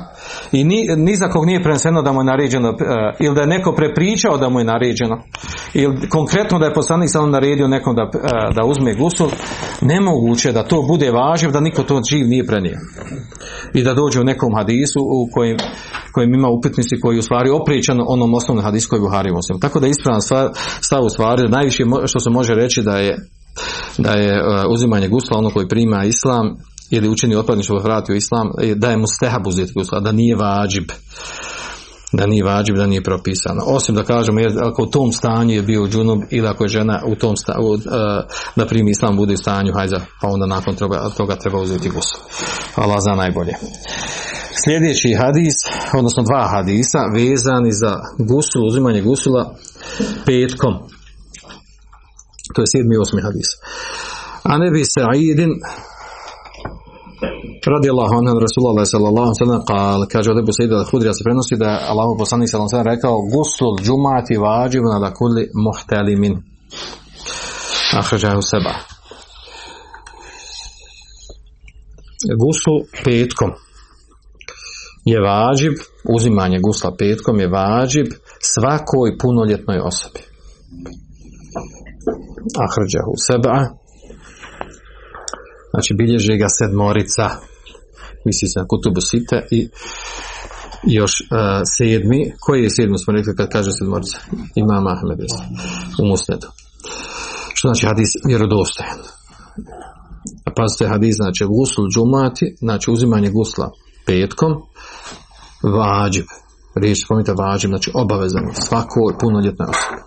A: i ni, ni za kog nije preneseno da mu je naređeno, uh, ili da je neko prepričao da mu je naređeno, ili konkretno da je poslanik samo naredio nekom da, uh, da uzme gusul, nemoguće da to bude važiv, da niko to živ nije prenio. I da dođe u nekom hadisu u kojem, kojem ima upitnici koji u stvari opričan onom osnovnom hadisu koji Buhari muslim. Tako da je ispravan stav u stvari, najviše što se može reći da je da je uh, uzimanje gusla ono koji prima islam ili učeni otpadništvo vrati u islam, da je mu stehab uzeti da nije vađib da nije vađib, da nije propisano. Osim da kažemo, jer ako u tom stanju je bio džunub ili ako je žena u tom stanju, uh, da primi islam bude u stanju hajza, pa onda nakon toga, toga treba uzeti gusla. Allah zna najbolje. Sljedeći hadis, odnosno dva hadisa, vezani za gusul, uzimanje gusula petkom. To je sedmi i osmi hadis. A ne bi Sa'idin radi Allah anhu Rasulullah sallallahu sallam kal, kaže od Ebu Sejda al-Hudrija se prenosi da je Allah poslanik sallallahu sallam rekao gusul džumati vađiv na kulli muhtelimin. Ahrađahu seba. Gusul petkom je vađib, uzimanje gusla petkom je vađib svakoj punoljetnoj osobi. Ahrađahu seba znači bilježi ga sedmorica. Misli se na kutubu site i još uh, sedmi. Koji je sedmi smo rekli kad kaže sedmorica? Imam Ahmed u musnedu. Što znači hadis vjerodostojan? A pazite hadis znači gusul džumati znači uzimanje gusla petkom vađib. Riječ spomnite vađib znači obavezan svako punoljetna osoba.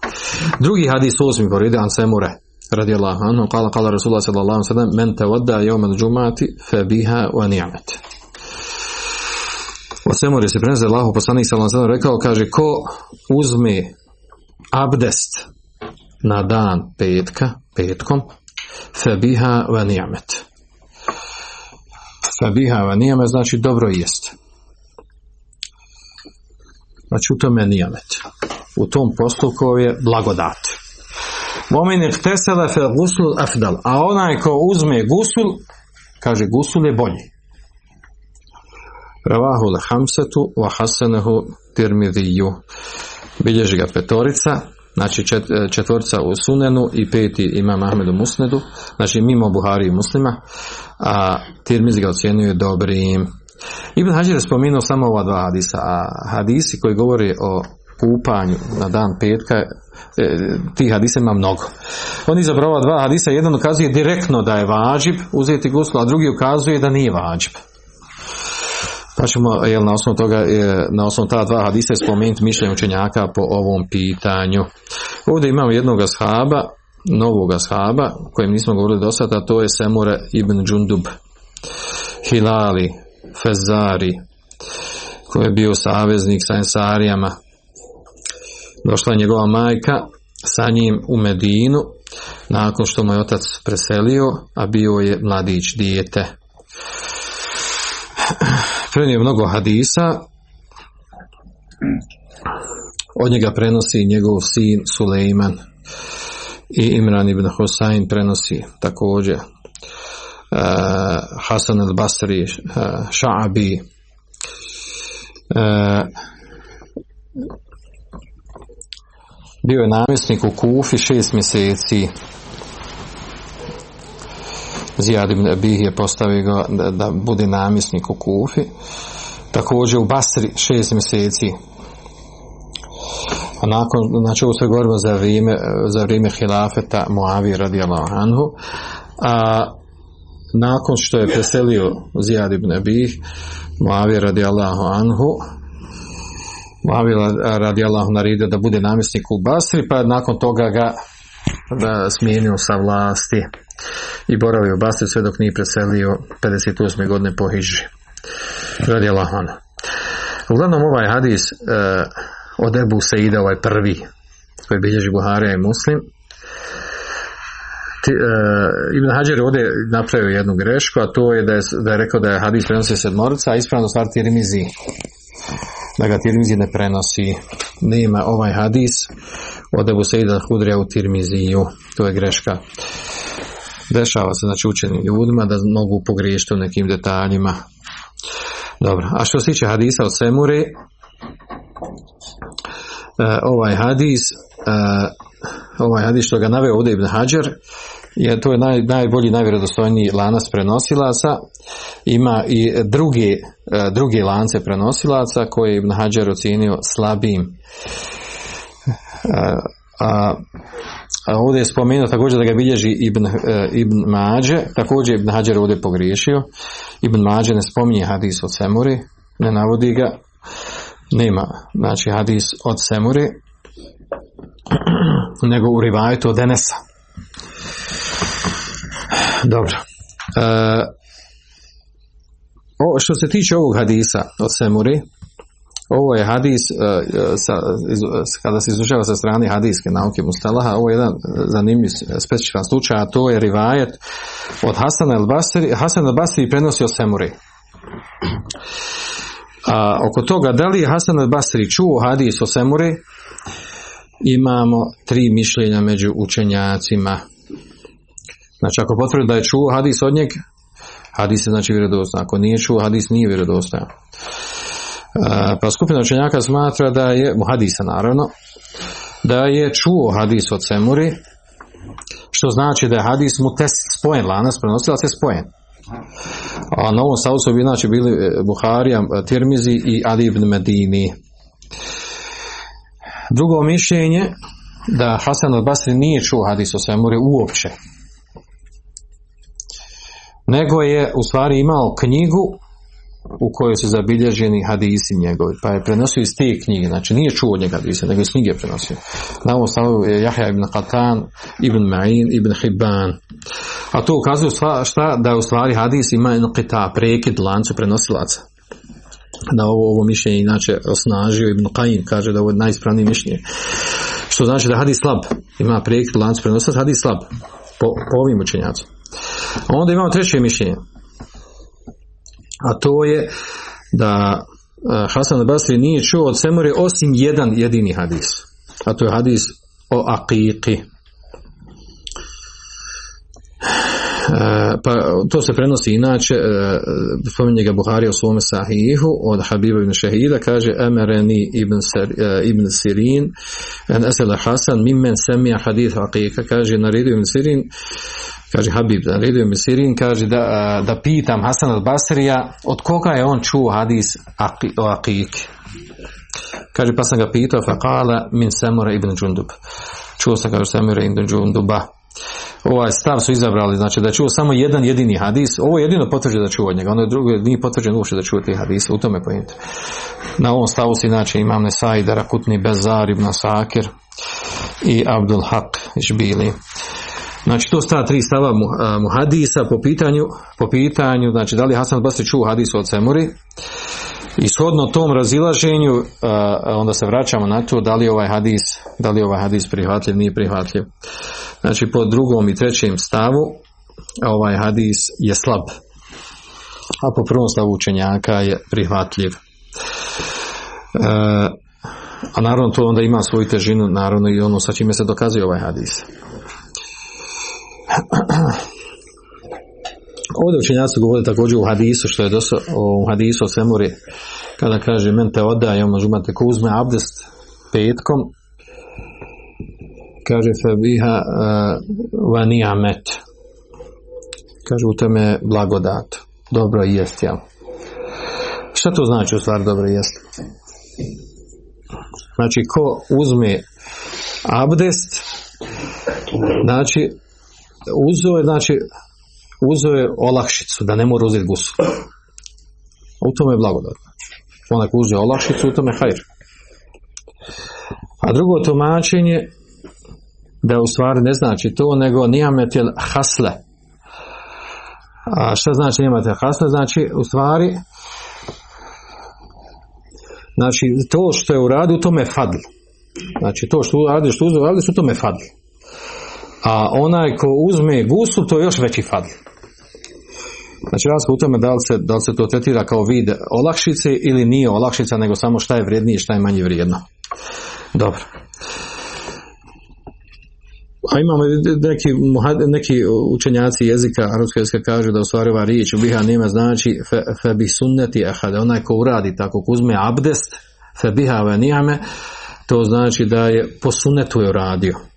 A: Drugi hadis osmi poredi an semure radi Allah anhu, kala kala Rasulullah sallallahu sallam, men te jom al džumati, fe biha wa ni'met. O svemu se prenese Allahu poslanik sallallahu sallam rekao, kaže, ko uzme abdest na dan petka, petkom, fe biha wa ni'met. Fe biha wa ni'met znači dobro jest. Znači u tome ni'met. U tom postupku je blagodat. Momen ihtesela fe gusul afdal. A onaj ko uzme gusul, kaže gusul je bolji. Ravahu la hamsetu wa hasanehu tirmidiju. Bilježi ga petorica, znači čet, četvorica u sunenu i peti ima Mahmedu Musnedu, znači mimo Buhari i muslima, a Tirmiz ga ocjenjuje dobrim. Ibn Hađir je spomenuo samo ova dva hadisa, a hadisi koji govori o kupanju na dan petka, e, tih hadisa ima mnogo. On izabrao dva hadisa, jedan ukazuje direktno da je vađib uzeti guslu, a drugi ukazuje da nije vađib. Pa ćemo jel, na osnovu toga, na osnovu ta dva hadisa spomenuti mišljenje učenjaka po ovom pitanju. Ovdje imamo jednog shaba, novog shaba, kojem nismo govorili do sada, to je Semure ibn Džundub, Hilali, Fezari, koji je bio saveznik sa Ensarijama, došla je njegova majka sa njim u Medinu nakon što mu je otac preselio, a bio je mladić dijete. Prenio mnogo hadisa, od njega prenosi njegov sin Sulejman. I Imran ibn Husayn prenosi također uh, Hasan al-Basri, uh, Ša'abi, uh, bio je namjesnik u Kufi šest mjeseci. Zijad ibn Abih je postavio ga da, da bude namjesnik u Kufi. Također u Basri šest mjeseci. A nakon, znači ovo sve govorimo za vrijeme, za vrijeme hilafeta Muavi radijallahu anhu. A nakon što je preselio Zijad ibn Abih, Muavi radijallahu anhu, Muavila radi Allah naredio da bude namjesnik u Basri, pa nakon toga ga da smijenio sa vlasti i boravio u Basri sve dok nije preselio 58. godine po Hiži. Radi Allahana. Uglavnom ovaj hadis uh, od Ebu Seida, ovaj prvi koji bilježi Buharija i Muslim, Ti, uh, Ibn Hajar ovdje napravio jednu grešku, a to je da je, da je rekao da je hadis prenosi sedmorica, a ispravno stvar Tirmizi. Da ga Tirmizi ne prenosi. Nema ovaj hadis od Ebu Seida Hudrija u Tirmiziju. To je greška. Dešava se znači učenim ljudima da mogu pogriješiti u nekim detaljima. Dobro, a što se tiče hadisa od Semure, uh, ovaj hadis uh, ovaj hadis što ga naveo ovdje Ibn Hajar je to je naj, najbolji, najvjerodostojniji lanac prenosilaca. Ima i drugi, drugi lance prenosilaca koje je Ibn Hajar ocijenio slabim. A, a ovdje je spomenuo također da ga bilježi Ibn, Ibn Mađe, također Ibn Hajar ovdje pogriješio. Ibn Mađe ne spominje hadis od Semuri, ne navodi ga. Nema, znači hadis od Semuri, nego u rivajetu od Enesa. Dobro. E, o, što se tiče ovog hadisa od Semuri, ovo je hadis, e, sa, iz, kada se izučava sa strane hadijske nauke Mustalaha, ovo je jedan zanimljiv specifičan slučaj, a to je rivajet od Hasana el Basri, Hasan el Basri prenosi od Semuri. A oko toga, da li je Hasan el Basri čuo hadis o Semuri, imamo tri mišljenja među učenjacima. Znači, ako potvrdi da je čuo hadis od njeg, hadis je znači vjerodostojan. Ako nije čuo, hadis nije vjerodostojan. Pa skupina učenjaka smatra da je, hadisa naravno, da je čuo hadis od Semuri, što znači da je hadis mu test spojen, lanas prenosila se spojen. A na ovom stavcu bi znači bili Buharija, Tirmizi i Ali ibn Medini. Drugo mišljenje da Hasan al-Basri nije čuo hadis o Semuri uopće. Nego je u stvari imao knjigu u kojoj su zabilježeni hadisi njegovi, pa je prenosio iz te knjige, znači nije čuo njega hadisa, nego iz knjige prenosio. Na ovom stavu je Jahja ibn Qatan, ibn Ma'in, ibn Hibban. A to ukazuje šta, da je u stvari hadis ima inqita, prekid lancu prenosilaca. Na ovo, ovo mišljenje inače osnažio Ibn Qayyim kaže da ovo je najispravnije mišljenje. Što znači da hadis slab. Ima prekid lancu prenosilaca hadis slab po, po ovim učenjacima onda imamo treće mišljenje. A to je da Hasan al-Basri nije čuo od Semore osim jedan jedini hadis. A to je hadis o aqiqi. Pa to se prenosi inače spominje ga Buhari u svome sahihu od Habiba ibn Šehida kaže emereni ibn, ibn Sirin en esela Hasan mimmen semija hadith aqiqa. Kaže naredio ibn Sirin kaže Habib naredio ibn Sirin kaže da, da pitam Hasan al-Basrija od koga je on čuo hadis o aqiqi kaže pa sam ga pitao fa kala min Samura ibn Džundub čuo sam kaže Samura ibn Džunduba ovaj stav su izabrali, znači da čuo samo jedan jedini hadis, ovo je jedino potvrđeno da čuo od njega, ono je drugo, nije potvrđeno uopšte da čuo te hadise, u tome pojente. Na ovom stavu se inače imam Nesai, Darakutni, Bezar, Ibn Sakir i Abdul Haq Žbili. Znači to sta tri stava mu, mu hadisa po pitanju, po pitanju, znači da li Hasan Basri čuo hadisu od Semuri, i shodno tom razilaženju onda se vraćamo na to da li ovaj hadis da li ovaj hadis prihvatljiv nije prihvatljiv. Znači po drugom i trećem stavu ovaj hadis je slab. A po prvom stavu učenjaka je prihvatljiv. E, a naravno to onda ima svoju težinu naravno i ono sa čime se dokazuje ovaj hadis Ovdje učenjaci govore također u hadisu, što je dosta, u hadisu o Semuri, kada kaže men te odaje, može imate ko uzme abdest petkom, kaže febiha uh, vanija met. Kaže u tome blagodat. Dobro jest, jel? Šta to znači u stvari dobro jest? Znači, ko uzme abdest, znači, uzeo je, znači, uzeo je olakšicu, da ne mora uzeti gusu. U tome je blagodat. Onaj ko uzeo olakšicu, u tome hajr. A drugo tumačenje da u stvari ne znači to, nego nijametel hasle. A šta znači nijametel hasle? Znači, u stvari, znači, to što je uradio, to me fadl. Znači, to što uradi, što uzme, su to me fadl. A onaj ko uzme gusul, to je još veći fadl. Znači razlika u tome da li, se, da li se to tretira kao vid olakšice ili nije olakšica, nego samo šta je vrijednije šta je manje vrijedno. Dobro. A imamo neki, neki učenjaci jezika, arabska jezika kažu da u stvari ova riječ biha nima znači fe, fe bi sunneti ahade, onaj ko uradi tako, ko uzme abdest, fe biha ve nijame, to znači da je po sunnetu je uradio.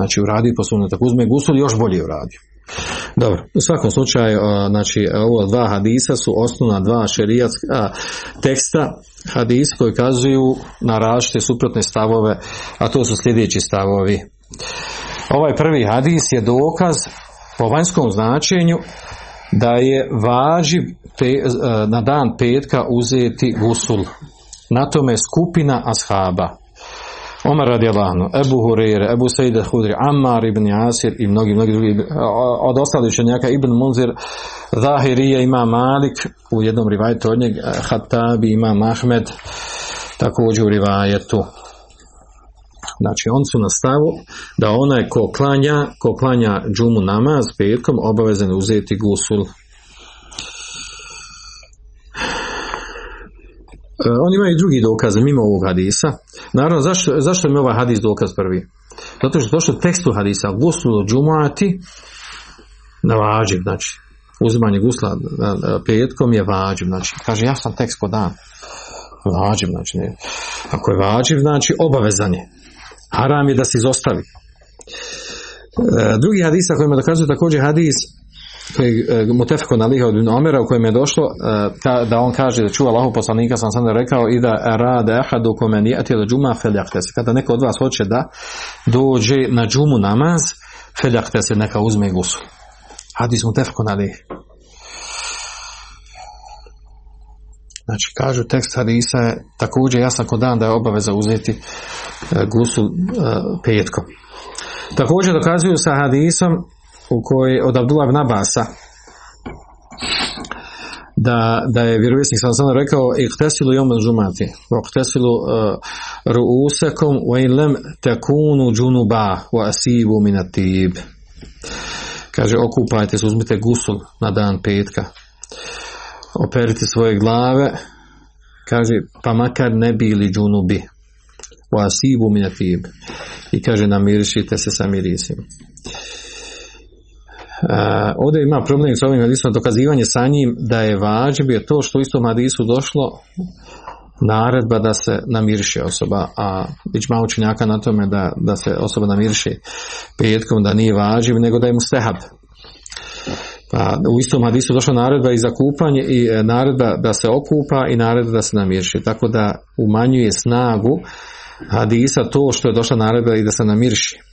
A: Znači uradio po sunnetu. Ako uzme gusul, još bolje uradio. Dobro, u svakom slučaju, znači, ovo dva hadisa su osnovna dva šerijatska teksta hadis koji kazuju na različite suprotne stavove, a to su sljedeći stavovi. Ovaj prvi hadis je dokaz po vanjskom značenju da je važiv na dan petka uzeti gusul. Na tome skupina ashaba. Omar radijallahu Ebu Hureyre, Ebu Sejde Hudri, Ammar ibn Jasir i mnogi, mnogi drugi, od ostalih učenjaka Ibn Munzir, Zahirije ima Malik, u jednom rivajetu od njeg, Hatabi ima Mahmed, također u rivajetu. Znači, on su na stavu da onaj ko klanja, ko klanja džumu namaz petkom, obavezan uzeti gusul oni imaju drugi dokaz mimo ovog hadisa. Naravno, zašto, zašto mi ovaj hadis dokaz prvi? Zato što došlo tekstu hadisa guslu džumuati na vađiv, znači uzimanje gusla petkom je vađiv, znači kaže ja sam tekst kod dan. Vađiv, znači ne. Ako je vađiv, znači obavezan je. Haram je da se izostavi. E, drugi hadisa kojima dokazuje također hadis koji e, mutefko na liha od Omera u kojem je došlo e, da on kaže da čuva Allahu poslanika sam sam rekao i da rade ahadu kome nijeti da džuma feljakte kada neko od vas hoće da dođe na džumu namaz feljakte se neka uzme gusu hadis mutefko na lih Znači, kažu tekst hadisa je također jasan kod dan da je obaveza uzeti e, gusu petkom. Također dokazuju sa hadisom u kojoj od Abdullah ibn Abasa da, da je vjerovjesnik sam sam rekao ihtesilu jom žumati ihtesilu uh, ruusekom wa in lem tekunu džunuba wa asibu minatib kaže okupajte se uzmite gusul na dan petka operite svoje glave kaže pa makar ne bili džunubi wa asibu minatib i kaže namiršite se sa mirisima ovdje ima problem s ovim hadisom dokazivanje sa njim da je vađib je to što u istom hadisu došlo naredba da se namirši osoba, a već malo učenjaka na tome da, da se osoba namirši petkom, da nije vađib, nego da je mu stehab. Pa u istom hadisu došla naredba i za kupanje i e, naredba da se okupa i naredba da se namirši. Tako da umanjuje snagu hadisa to što je došla naredba i da se namirši.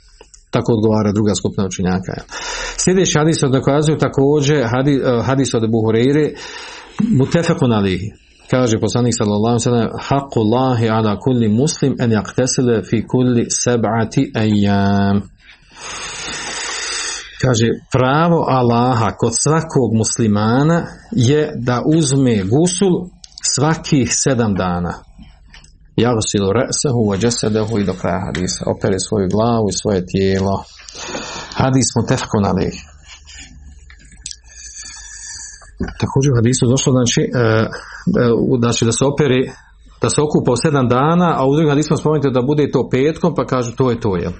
A: Tako odgovara druga skupina učenjaka. Sljedeći hadis dokazuju također hadis, eh, hadis od Buhureyre mutefekun alihi. Kaže poslanik sallallahu sallam haqqu Allahi ala kulli muslim en jaktesile fi kulli seb'ati ejam. Kaže, pravo Allaha kod svakog muslimana je da uzme gusul svakih sedam dana. Jagsilu re'sehu wa jasadehu i do kraja hadisa. Opere svoju glavu i svoje tijelo. Hadis mu tefkun alih. Također u hadisu došlo znači, e, e, znači da se operi da se okupa u sedam dana, a u drugim hadisma spomenuti da bude to petkom, pa kažu to je to, jel?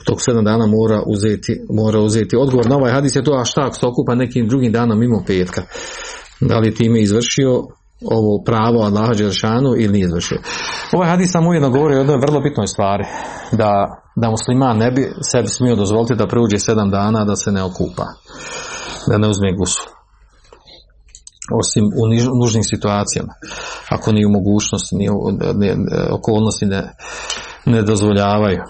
A: U tog sedam dana mora uzeti, mora uzeti odgovor na ovaj hadis je to, a šta ako se okupa nekim drugim danom mimo petka? Da li time izvršio ovo pravo Allaha Đeršanu ili nije izvršio. Ovaj hadis sam ujedno govori o jednoj vrlo bitnoj stvari, da, da musliman ne bi sebi smio dozvoliti da pruđe sedam dana da se ne okupa, da ne uzme gusu. Osim u nužnim situacijama, ako nije u mogućnosti, ne, okolnosti ne, ne dozvoljavaju.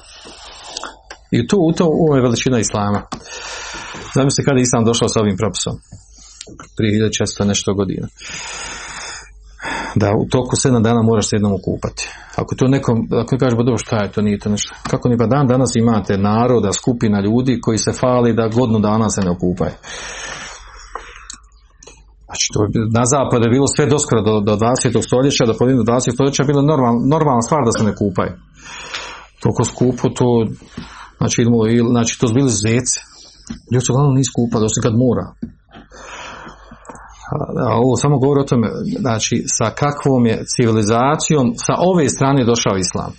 A: I tu, u to u je veličina Islama. Zamislite kada je Islam došao sa ovim propisom. Prije 1600 nešto godina. Da u toku sedam dana moraš se jednom okupati. Ako to nekom, ako kaže, dobro šta je to, nije to nešto. Kako ni pa dan danas imate naroda, skupina ljudi koji se fali da godinu dana se ne okupaju. Znači, to na zapadu je bilo sve doskoro do, do 20. stoljeća, do polovine 20. stoljeća bilo normal, normalna stvar da se ne kupaju. Toliko skupo to, znači, znači to su bili zece. Ljudi se uglavnom nisu kupali, osim kad mora. Ovo samo govori o tome, znači, sa kakvom je civilizacijom sa ove strane došao islam.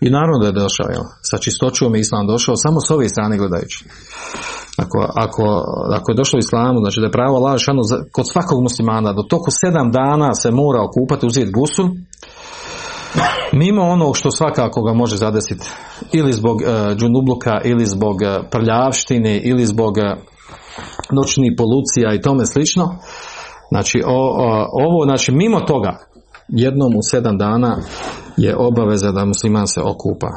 A: I naravno da je došao, jel? sa čistoćom je islam došao, samo s ove strane gledajući. Ako, ako, ako je došlo islamu, znači da je pravo Allah kod svakog muslimana, do toku sedam dana se mora okupati, uzeti gusul, mimo onog što svakako ga može zadesiti ili zbog uh, džunubluka, ili zbog uh, prljavštine, ili zbog uh, noćnih polucija i tome slično, znači ovo, znači mimo toga, jednom u sedam dana je obaveza da musliman se okupa,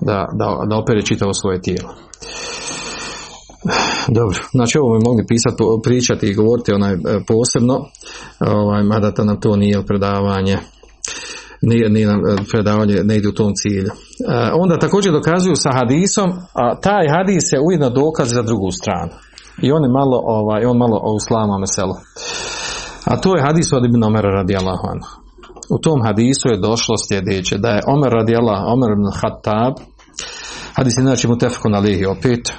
A: da, da, da opere čitavo svoje tijelo. Dobro, znači ovo bi mogli pisati, pričati i govoriti onaj e, posebno, ovaj, mada to nam to nije predavanje, nije, nije nam e, predavanje, ne ide u tom cilju. E, onda također dokazuju sa hadisom, a taj hadis je ujedno dokaz za drugu stranu. I on je malo, ovaj, on malo uslama meselo. A to je hadis od Ibn Omer radijallahu anhu. U tom hadisu je došlo sljedeće, da je Omer radijallahu, Omer ibn Khattab, hadis je znači tefkon alihi opet,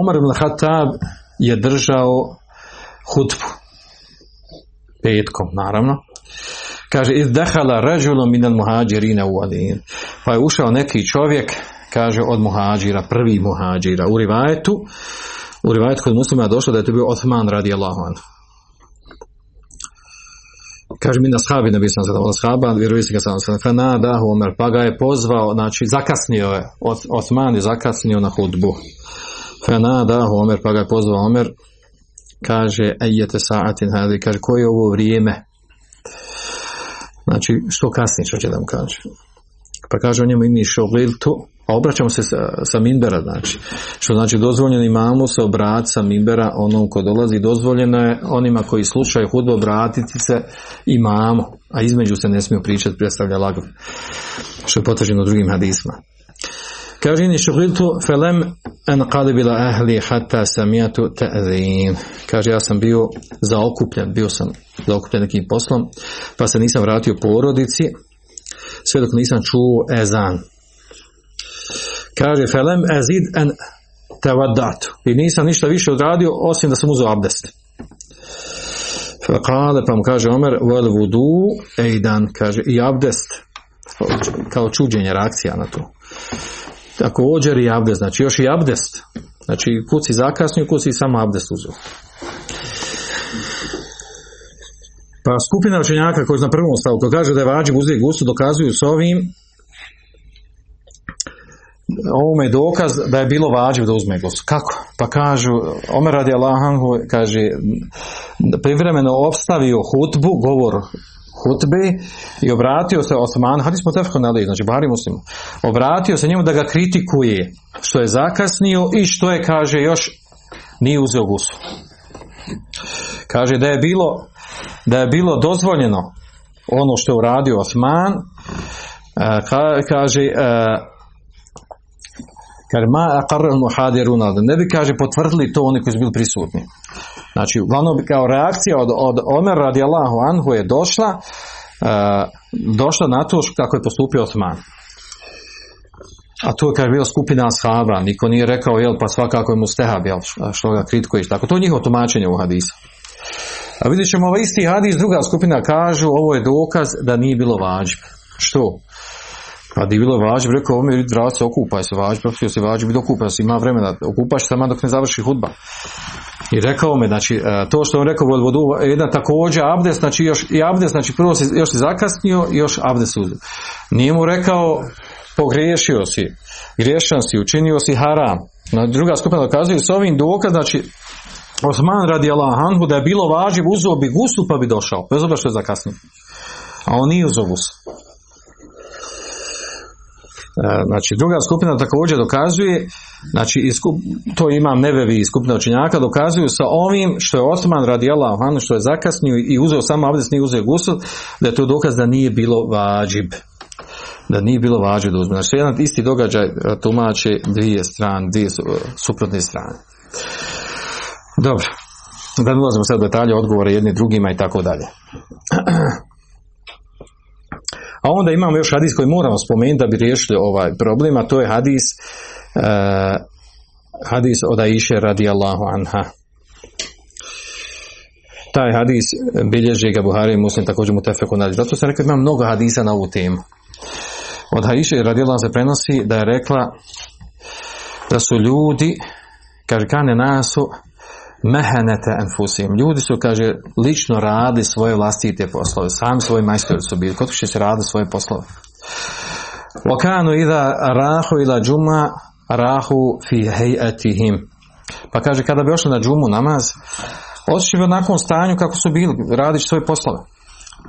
A: Omar ibn Khattab je držao hutbu. Petkom, naravno. Kaže, izdahala rađulom minal muhađirina u Adin. Pa je ušao neki čovjek, kaže, od muhađira, prvi muhađira. U rivajetu, u rivajetu kod muslima je došlo da je to bio Osman radi Allahan. Kaže mi na shabi, ne sam sada shaba, vjeruje se ga sam sam da Omer, pa ga je pozvao, znači zakasnio je, Osman je zakasnio na hudbu. Fenada Omer, pa ga je pozvao Omer, kaže, ejete saatin hadi, kaže, koje je ovo vrijeme? Znači, što kasnije, što će da mu kaže. Pa kaže o njemu imi šogiltu, a obraćamo se sa, sa Mimbera, znači. Što znači dozvoljeno imamu se obrati sa Mimbera onom ko dolazi, dozvoljeno je onima koji slušaju hudbu obratiti se imamu, a između se ne smiju pričati, predstavlja lagom. Što je potvrđeno drugim hadisma. Kaže ni šugiltu felem en qalibila ahli hatta samijatu ta'zin. Kaže ja sam bio zaokupljen, bio sam zaokupljen nekim poslom, pa se nisam vratio porodici sve dok nisam čuo ezan. Kaže felem azid en tavaddatu. I nisam ništa više odradio osim da sam uzeo abdest. Kale pa mu kaže Omer vel vudu ejdan, kaže i abdest kao čuđenje reakcija na to također i abdest, znači još i abdest. Znači kuci zakasnio, kuci samo abdest uzeo. Pa skupina učenjaka koji na prvom stavku kaže da je vađi uzeti gustu dokazuju s ovim ovome dokaz da je bilo vađiv da uzme gustu. Kako? Pa kažu, Omer radi Allahanhu kaže privremeno obstavio hutbu, govor hutbe i obratio se Osman, hadis na ali, znači Bari muslim, obratio se njemu da ga kritikuje što je zakasnio i što je, kaže, još nije uzeo gusu. Kaže da je bilo da je bilo dozvoljeno ono što je uradio Osman, e, kaže e, kaže ma ne bi kaže potvrdili to oni koji su bili prisutni. Znači, uglavnom kao reakcija od, od Omer radijallahu anhu je došla uh, došla na to kako je postupio Osman. A tu je kad je bila skupina ashaba, niko nije rekao, jel, pa svakako je mu stehab, jel, što ga kritikuješ, tako. To je njihovo tumačenje u hadisu. A vidjet ćemo ovaj isti hadis, druga skupina kažu, ovo je dokaz da nije bilo vađb. Što? Pa di bilo vađb, rekao, mi je se okupaj se vađb, profesio se vađb, okupaj se, ima vremena, okupaš se dok ne završi hudba. I rekao me, znači, e, to što on rekao vodu, jedan također abdest, znači još i abdest, znači prvo si, još si zakasnio još abdest uzeo. Nije mu rekao, pogriješio si, griješan si, učinio si haram. Na druga skupina dokazuje s ovim dokaz, znači, Osman radi Allahanhu da je bilo važiv, uzeo bi gusu pa bi došao, bez obzira što je zakasnio. A on nije uzeo gusu. E, znači, druga skupina također dokazuje znači to imam nevevi i skupne učenjaka, dokazuju sa ovim što je Osman radi Allah, što je zakasnio i uzeo samo abdest, nije uzeo gusul, da je to dokaz da nije bilo vađib. Da nije bilo vađib da uzme. Znači, jedan isti događaj tumači dvije strane, dvije suprotne strane. Dobro. Da ne ulazimo sad detalje odgovore jedni drugima i tako dalje. A onda imamo još hadis koji moramo spomenuti da bi riješili ovaj problem, a to je hadis uh, hadis od Aisha radijallahu anha. Taj hadis bilježi ga Buhari i Muslim također mu tefeku Zato sam rekao ima mnogo hadisa na ovu temu. Od Aisha radijallahu se prenosi da je rekla da su ljudi, kaže kane nasu, mehenete enfusim. Ljudi su, kaže, lično radi svoje vlastite poslove. Sami svoji majstori su bili. Kod će se radi svoje poslove. Lokanu ida rahu ila džuma rahu fi hejatihim. Pa kaže, kada bi ošli na džumu namaz, otišli bi onakvom stanju kako su bili, radići svoje poslove.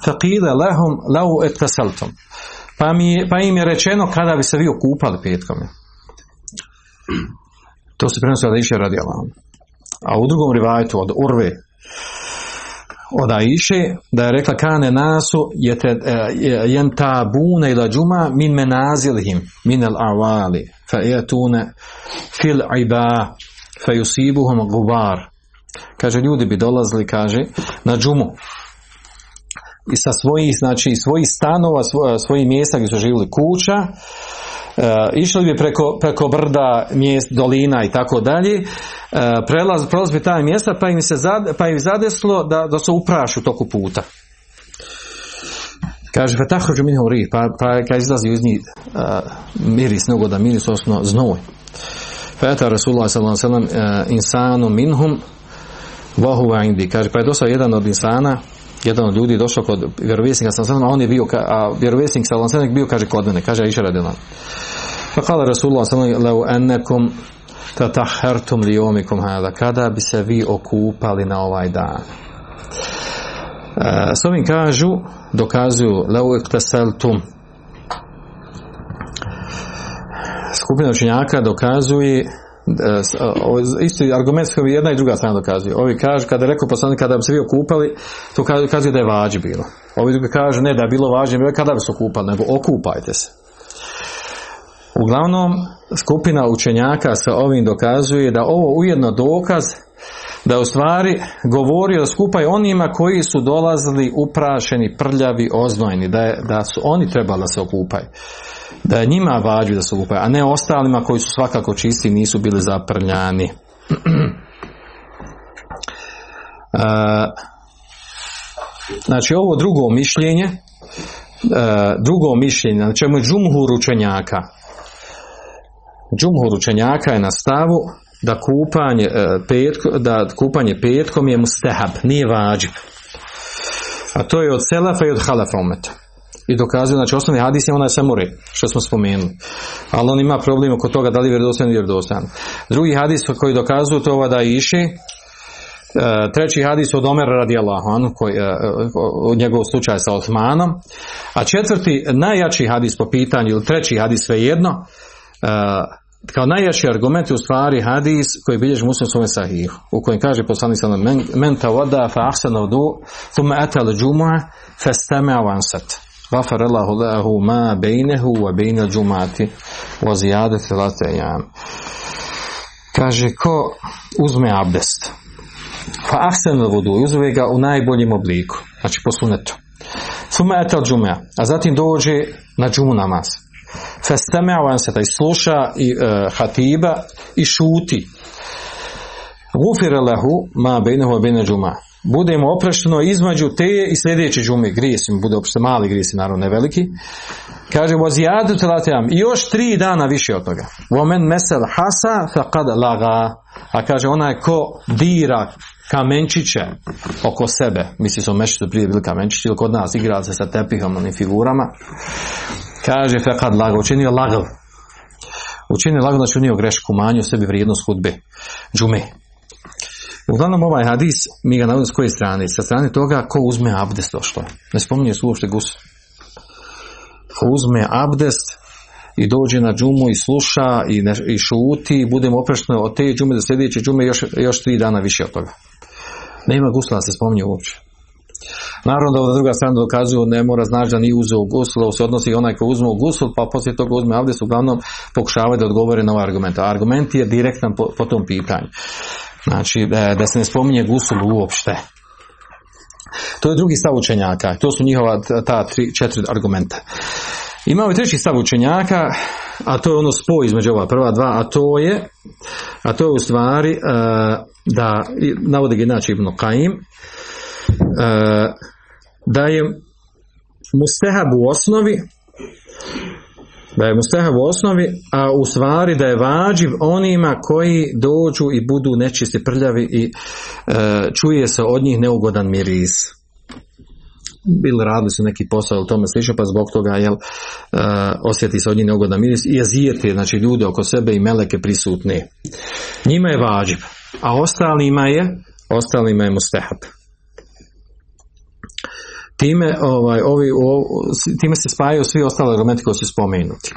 A: Faqile lehum lau etkaseltom. Pa, mi, pa im je rečeno kada bi se vi okupali petkom. To se prenosi da iše radi Allah. A u drugom rivajtu od Urve od Aiše da je rekla kane nasu jentabune ila džuma min menazilihim min al awali fa yatuna fil iba fa yusibuhum gubar. Kaže ljudi bi dolazili kaže na džumu i sa svojih znači svojih stanova svojih mjesta gdje su živjeli kuća E, išli bi preko, preko brda, mjest, dolina i tako dalje, e, prelaz, prelaz bi taj mjesta pa im se zad, pa im zadeslo da, da se uprašu toku puta. Kaže, pa tako mi uri, pa, pa kad izlazi iz njih uh, miris, da miris, osno znoj. Feta Rasulullah sallam uh, insanu minhum vahuva indi. Kaže, pa je došao jedan od insana, jedan od ljudi došao kod vjerovjesnika sallam, a on je bio, a vjerovjesnik sallam bio, kaže, kod mene, kaže, iša radilan. Pa kala Rasulullah sallam, leu ennekum tatahertum li omikum hada, kada bi se vi okupali na ovaj dan. E, s ovim kažu, dokazuju leu iktaseltum skupina učenjaka dokazuje isti argument koji jedna i druga strana dokazuje. Ovi kažu, kada je rekao poslanik kada bi se vi okupali, to kaže da je vađi bilo. Ovi drugi kažu, ne, da je bilo vađi, kada bi se okupali, nego okupajte se. Uglavnom, skupina učenjaka sa ovim dokazuje da ovo ujedno dokaz da u stvari govori da skupaj onima koji su dolazili uprašeni, prljavi, oznojni, da, je, da su oni trebali da se okupaju. Da je njima vađu da se okupaju, a ne ostalima koji su svakako čisti nisu bili zaprljani. znači ovo drugo mišljenje, drugo mišljenje, na čemu je džumhur učenjaka, džumhur učenjaka je na stavu da kupanje, e, petko, da kupanje petkom je mustehab, nije vađib. A to je od selafa i od halafa umeta. I dokazuje, znači osnovni hadis je onaj samure, što smo spomenuli. Ali on ima problem oko toga da li je ili vjerodostojan. Drugi hadis koji dokazuju to da iši, e, treći hadis od Omer radi Allahu koji u njegov slučaj sa Osmanom, a četvrti najjači hadis po pitanju, treći hadis svejedno, kao najjači argument je u stvari hadis koji bilježi muslim svome sahih, u kojem kaže poslanik sallam, men, men fa ahsana vdu, thumma ata al džumu'a, fa stama'a wa ansat. Gafar lahu ma bejnehu wa bejne al džumati, wa zijade filate jam. Kaže, ko uzme abdest, fa ahsana vodu, uzme ga u najboljem obliku, znači po sunetu. Thumma ata al džumu'a, a zatim dođe na džumu namaz. Festeme'avan se taj sluša i e, hatiba i šuti. Gufire lehu ma bejnehu bejne džuma. Bude mu oprašteno između te i sljedeće džume grijesi, bude opšte mali grijesi, naravno ne veliki. Kaže, vozijadu telatijam, i još tri dana više od toga. Vomen mesel hasa faqad laga. A kaže, onaj ko dira kamenčiće oko sebe, misli su mešicu prije bili kamenčići, ili kod nas igra se sa tepihom, onim figurama, Kaže fekad laga, učinio lagav. Učinio lagav, znači unio grešku, manju sebi vrijednost hudbe, džume. Uglavnom ovaj hadis, mi ga navodimo s koje strane? Sa strane toga ko uzme abdest došlo. Ne spominje su uopšte gus. Ko uzme abdest, i dođe na džumu i sluša i, ne, i šuti i budemo oprešno od te džume do sljedeće džume još, još tri dana više od toga. Nema gusla se spominje uopće. Naravno da druga strana dokazuju ne mora znači da nije uzeo gusul, se odnosi onaj ko uzme gusul pa poslije toga uzme abdest, uglavnom pokušavaju da odgovore na ovaj argument. Argument je direktan po, po tom pitanju. Znači da, da se ne spominje gusul uopšte. To je drugi stav učenjaka. To su njihova ta tri, četiri argumenta. Imamo i treći stav učenjaka, a to je ono spoj između ova prva dva, a to je, a to je u stvari uh, da, navodi ga inače Ibn uh, da je mustehab u osnovi da je mustehab u osnovi, a u stvari da je vađiv onima koji dođu i budu nečisti prljavi i e, čuje se od njih neugodan miris. Bili radili su neki posao u tome slično, pa zbog toga jel, e, osjeti se od njih neugodan miris i jezijete, znači ljude oko sebe i meleke prisutne. Njima je vađiv, a ostalima je ostalima je mustehab. Time, ovaj, ovi, o, time se spajaju svi ostali argumenti koji su spomenuti.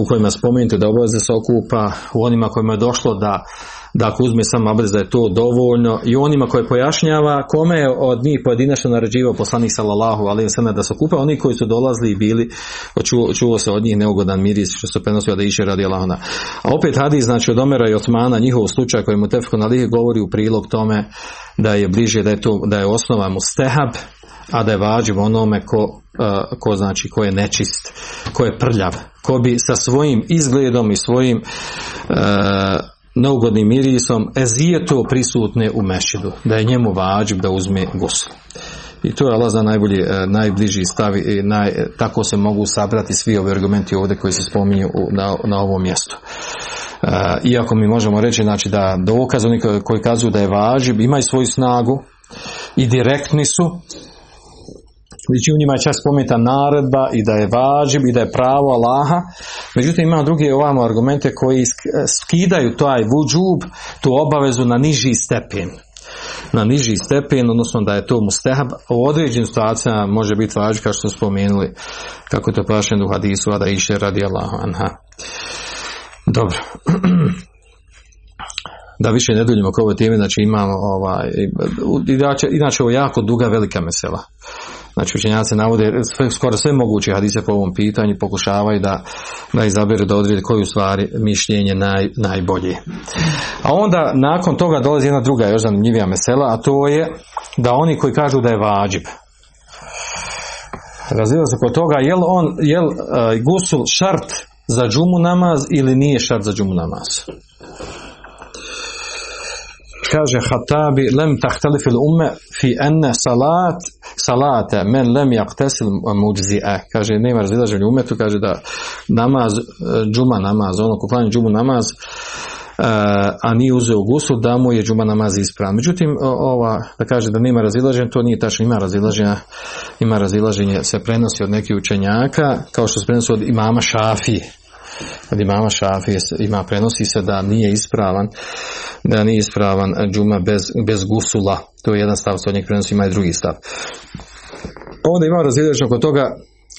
A: U kojima je spomenuto da obaveze se okupa, u onima kojima je došlo da da ako uzme sam abdest da je to dovoljno i onima koje pojašnjava kome je od njih pojedinačno naređivao poslanik sallallahu alejhi ve da se okupa oni koji su dolazili i bili čuo, čuo se od njih neugodan miris što se prenosio da iše radi Allahona. A opet hadis znači od Omera i Otmana njihov slučaj koji mu tefko na govori u prilog tome da je bliže da je to da je osnova mu stehab a da je vađiv onome ko, ko znači ko je nečist, ko je prljav, ko bi sa svojim izgledom i svojim uh, neugodnim mirisom ezijeto prisutne u mešidu, da je njemu vađiv da uzme gusul. I to je Allah za najbolji, najbliži stavi naj, tako se mogu sabrati svi ovi argumenti ovdje koji se spominju na, na ovom mjestu. iako mi možemo reći znači da dokaz oni koji kazuju da je vađib imaju svoju snagu i direktni su Znači u njima je čak spomenuta naredba i da je vađib i da je pravo Allaha. Međutim ima drugi ovamo argumente koji skidaju taj vudžub, tu obavezu na niži stepen na niži stepen, odnosno da je to mustehab, u određenim situacijama može biti vađib, kao što smo spomenuli, kako je to pašeno u hadisu, a da iše radi Allahu anha. Dobro. da više ne duljimo oko ove teme, znači imamo ovaj, inače, inače ovo jako duga velika mesela. Znači učenjaci navode sve, skoro sve moguće hadise po ovom pitanju pokušavaju da, da izaberu da odrede koju stvari mišljenje naj, najbolje. A onda nakon toga dolazi jedna druga još zanimljivija mesela, a to je da oni koji kažu da je vađib. Razvijela se kod toga, jel on, jel uh, gusul šart za džumu namaz ili nije šart za džumu namaz? Kaže Hatabi lem tahtalifil umme fi enne salat salate men lem yaktasil muđzi'e kaže nema razilaženja umetu. Kaže da namaz džuma namaz ono ko džumu namaz a nije uzeo gusu, da mu je džuma namaz ispravan. Međutim, ova, da kaže da nema razilaženja, to nije tačno, ima razilaženja, ima razilaženje, se prenosi od nekih učenjaka, kao što se prenosi od imama Šafije, od imama Šafije ima prenosi se da nije ispravan da nije ispravan džuma bez, bez gusula. To je jedan stav od njeg prenosi ima i drugi stav. Onda ima razlijedečno oko toga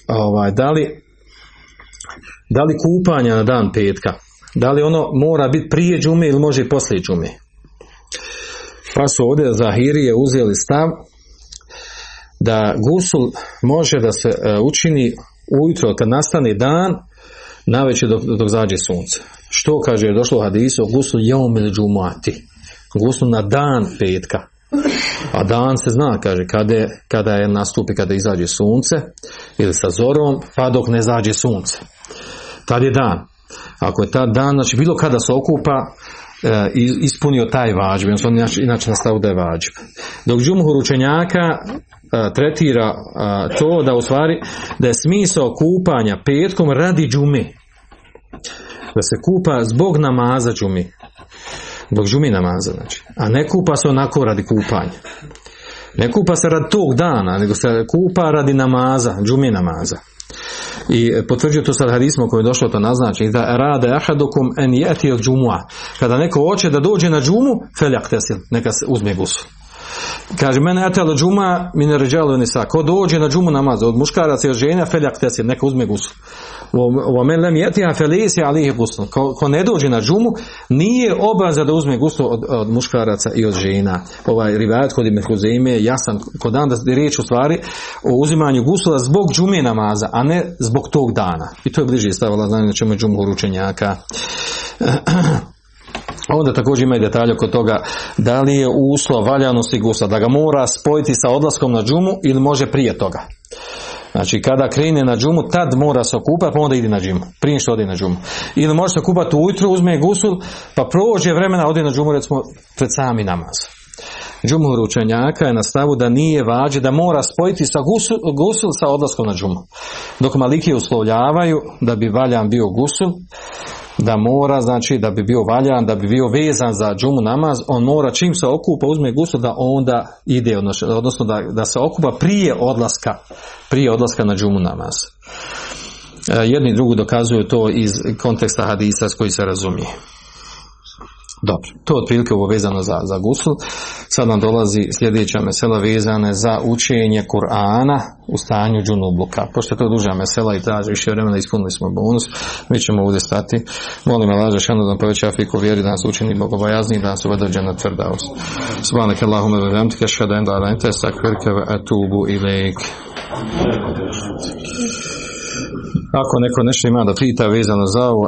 A: ovaj, da li da li kupanja na dan petka da li ono mora biti prije džume ili može i poslije džume? Pa su ovdje Zahirije uzeli stav da gusul može da se e, učini ujutro kad nastane dan naveće dok, dok zađe sunce. Što kaže, je došlo u hadisu, guslu jom ili džumati. Guslu na dan petka. A dan se zna, kaže, kada je, kada je nastupi, kada izađe sunce, ili sa zorom, pa dok ne zađe sunce. Tad je dan. Ako je tad dan, znači bilo kada se okupa, e, ispunio taj vađb, on inače, inače nastavu da je vađb. Dok džumhur učenjaka tretira to da u stvari da je smisao kupanja petkom radi džume. Da se kupa zbog namaza džumi. Zbog džumi namaza, znači. A ne kupa se onako radi kupanja. Ne kupa se radi tog dana, nego se kupa radi namaza, džumi namaza. I potvrđuje to sad hadismo koje je došlo to naznači da rade ahadukum en jeti od džumua. Kada neko hoće da dođe na džumu, feljak tesil, neka se uzme gusu. Kaže, mene la džuma mi ne nisa. Ko dođe na džumu namaz od muškaraca i od žena, feljak tesir, neka uzme gusl. Wa men lem felis felisi alihi gusl. Ko, ko ne dođe na džumu, nije obaza da uzme gusl od, od muškaraca i od žena. Ovaj rivajat kod ime Huzeime jasan, kod dan da je riječ u stvari o uzimanju gusla zbog džume namaza, a ne zbog tog dana. I to je bliže stavila znači, na čemu je džumu uručenjaka. Onda također ima i detalje oko toga da li je uslov valjanosti gusla, da ga mora spojiti sa odlaskom na džumu ili može prije toga. Znači kada krene na džumu, tad mora se okupati, pa onda ide na džumu. Prije što ode na džumu. Ili može se okupati ujutro, uzme gusul, pa prođe vremena, ode na džumu recimo pred sami namaz. Džumhur učenjaka je na stavu da nije vađe, da mora spojiti sa gusul, gusul sa odlaskom na džumu. Dok maliki uslovljavaju da bi valjan bio gusul, da mora, znači da bi bio valjan, da bi bio vezan za džumu namaz, on mora čim se okupa, uzme gusul da onda ide, odnosno da, da se okupa prije odlaska, prije odlaska na džumu namaz. E, jedni i drugi dokazuju to iz konteksta hadisa s koji se razumije. Dobro, to je otprilike ovo vezano za, za gusul. Sad nam dolazi sljedeća mesela vezane za učenje Kur'ana u stanju džunubluka. Pošto je to duža mesela i traži više vremena, ispunili smo bonus, mi ćemo ovdje stati. Molim Allah, šanu da nam poveća fiku vjeri, da nas učini bogobojazni, da nas uvede na tvrda us. Subhanak Allahume ve bihamdike, šhadu en la ilaha illa ente, astaghfiruke ve atubu ilaik. Ako neko nešto ima da pita vezano za ovo,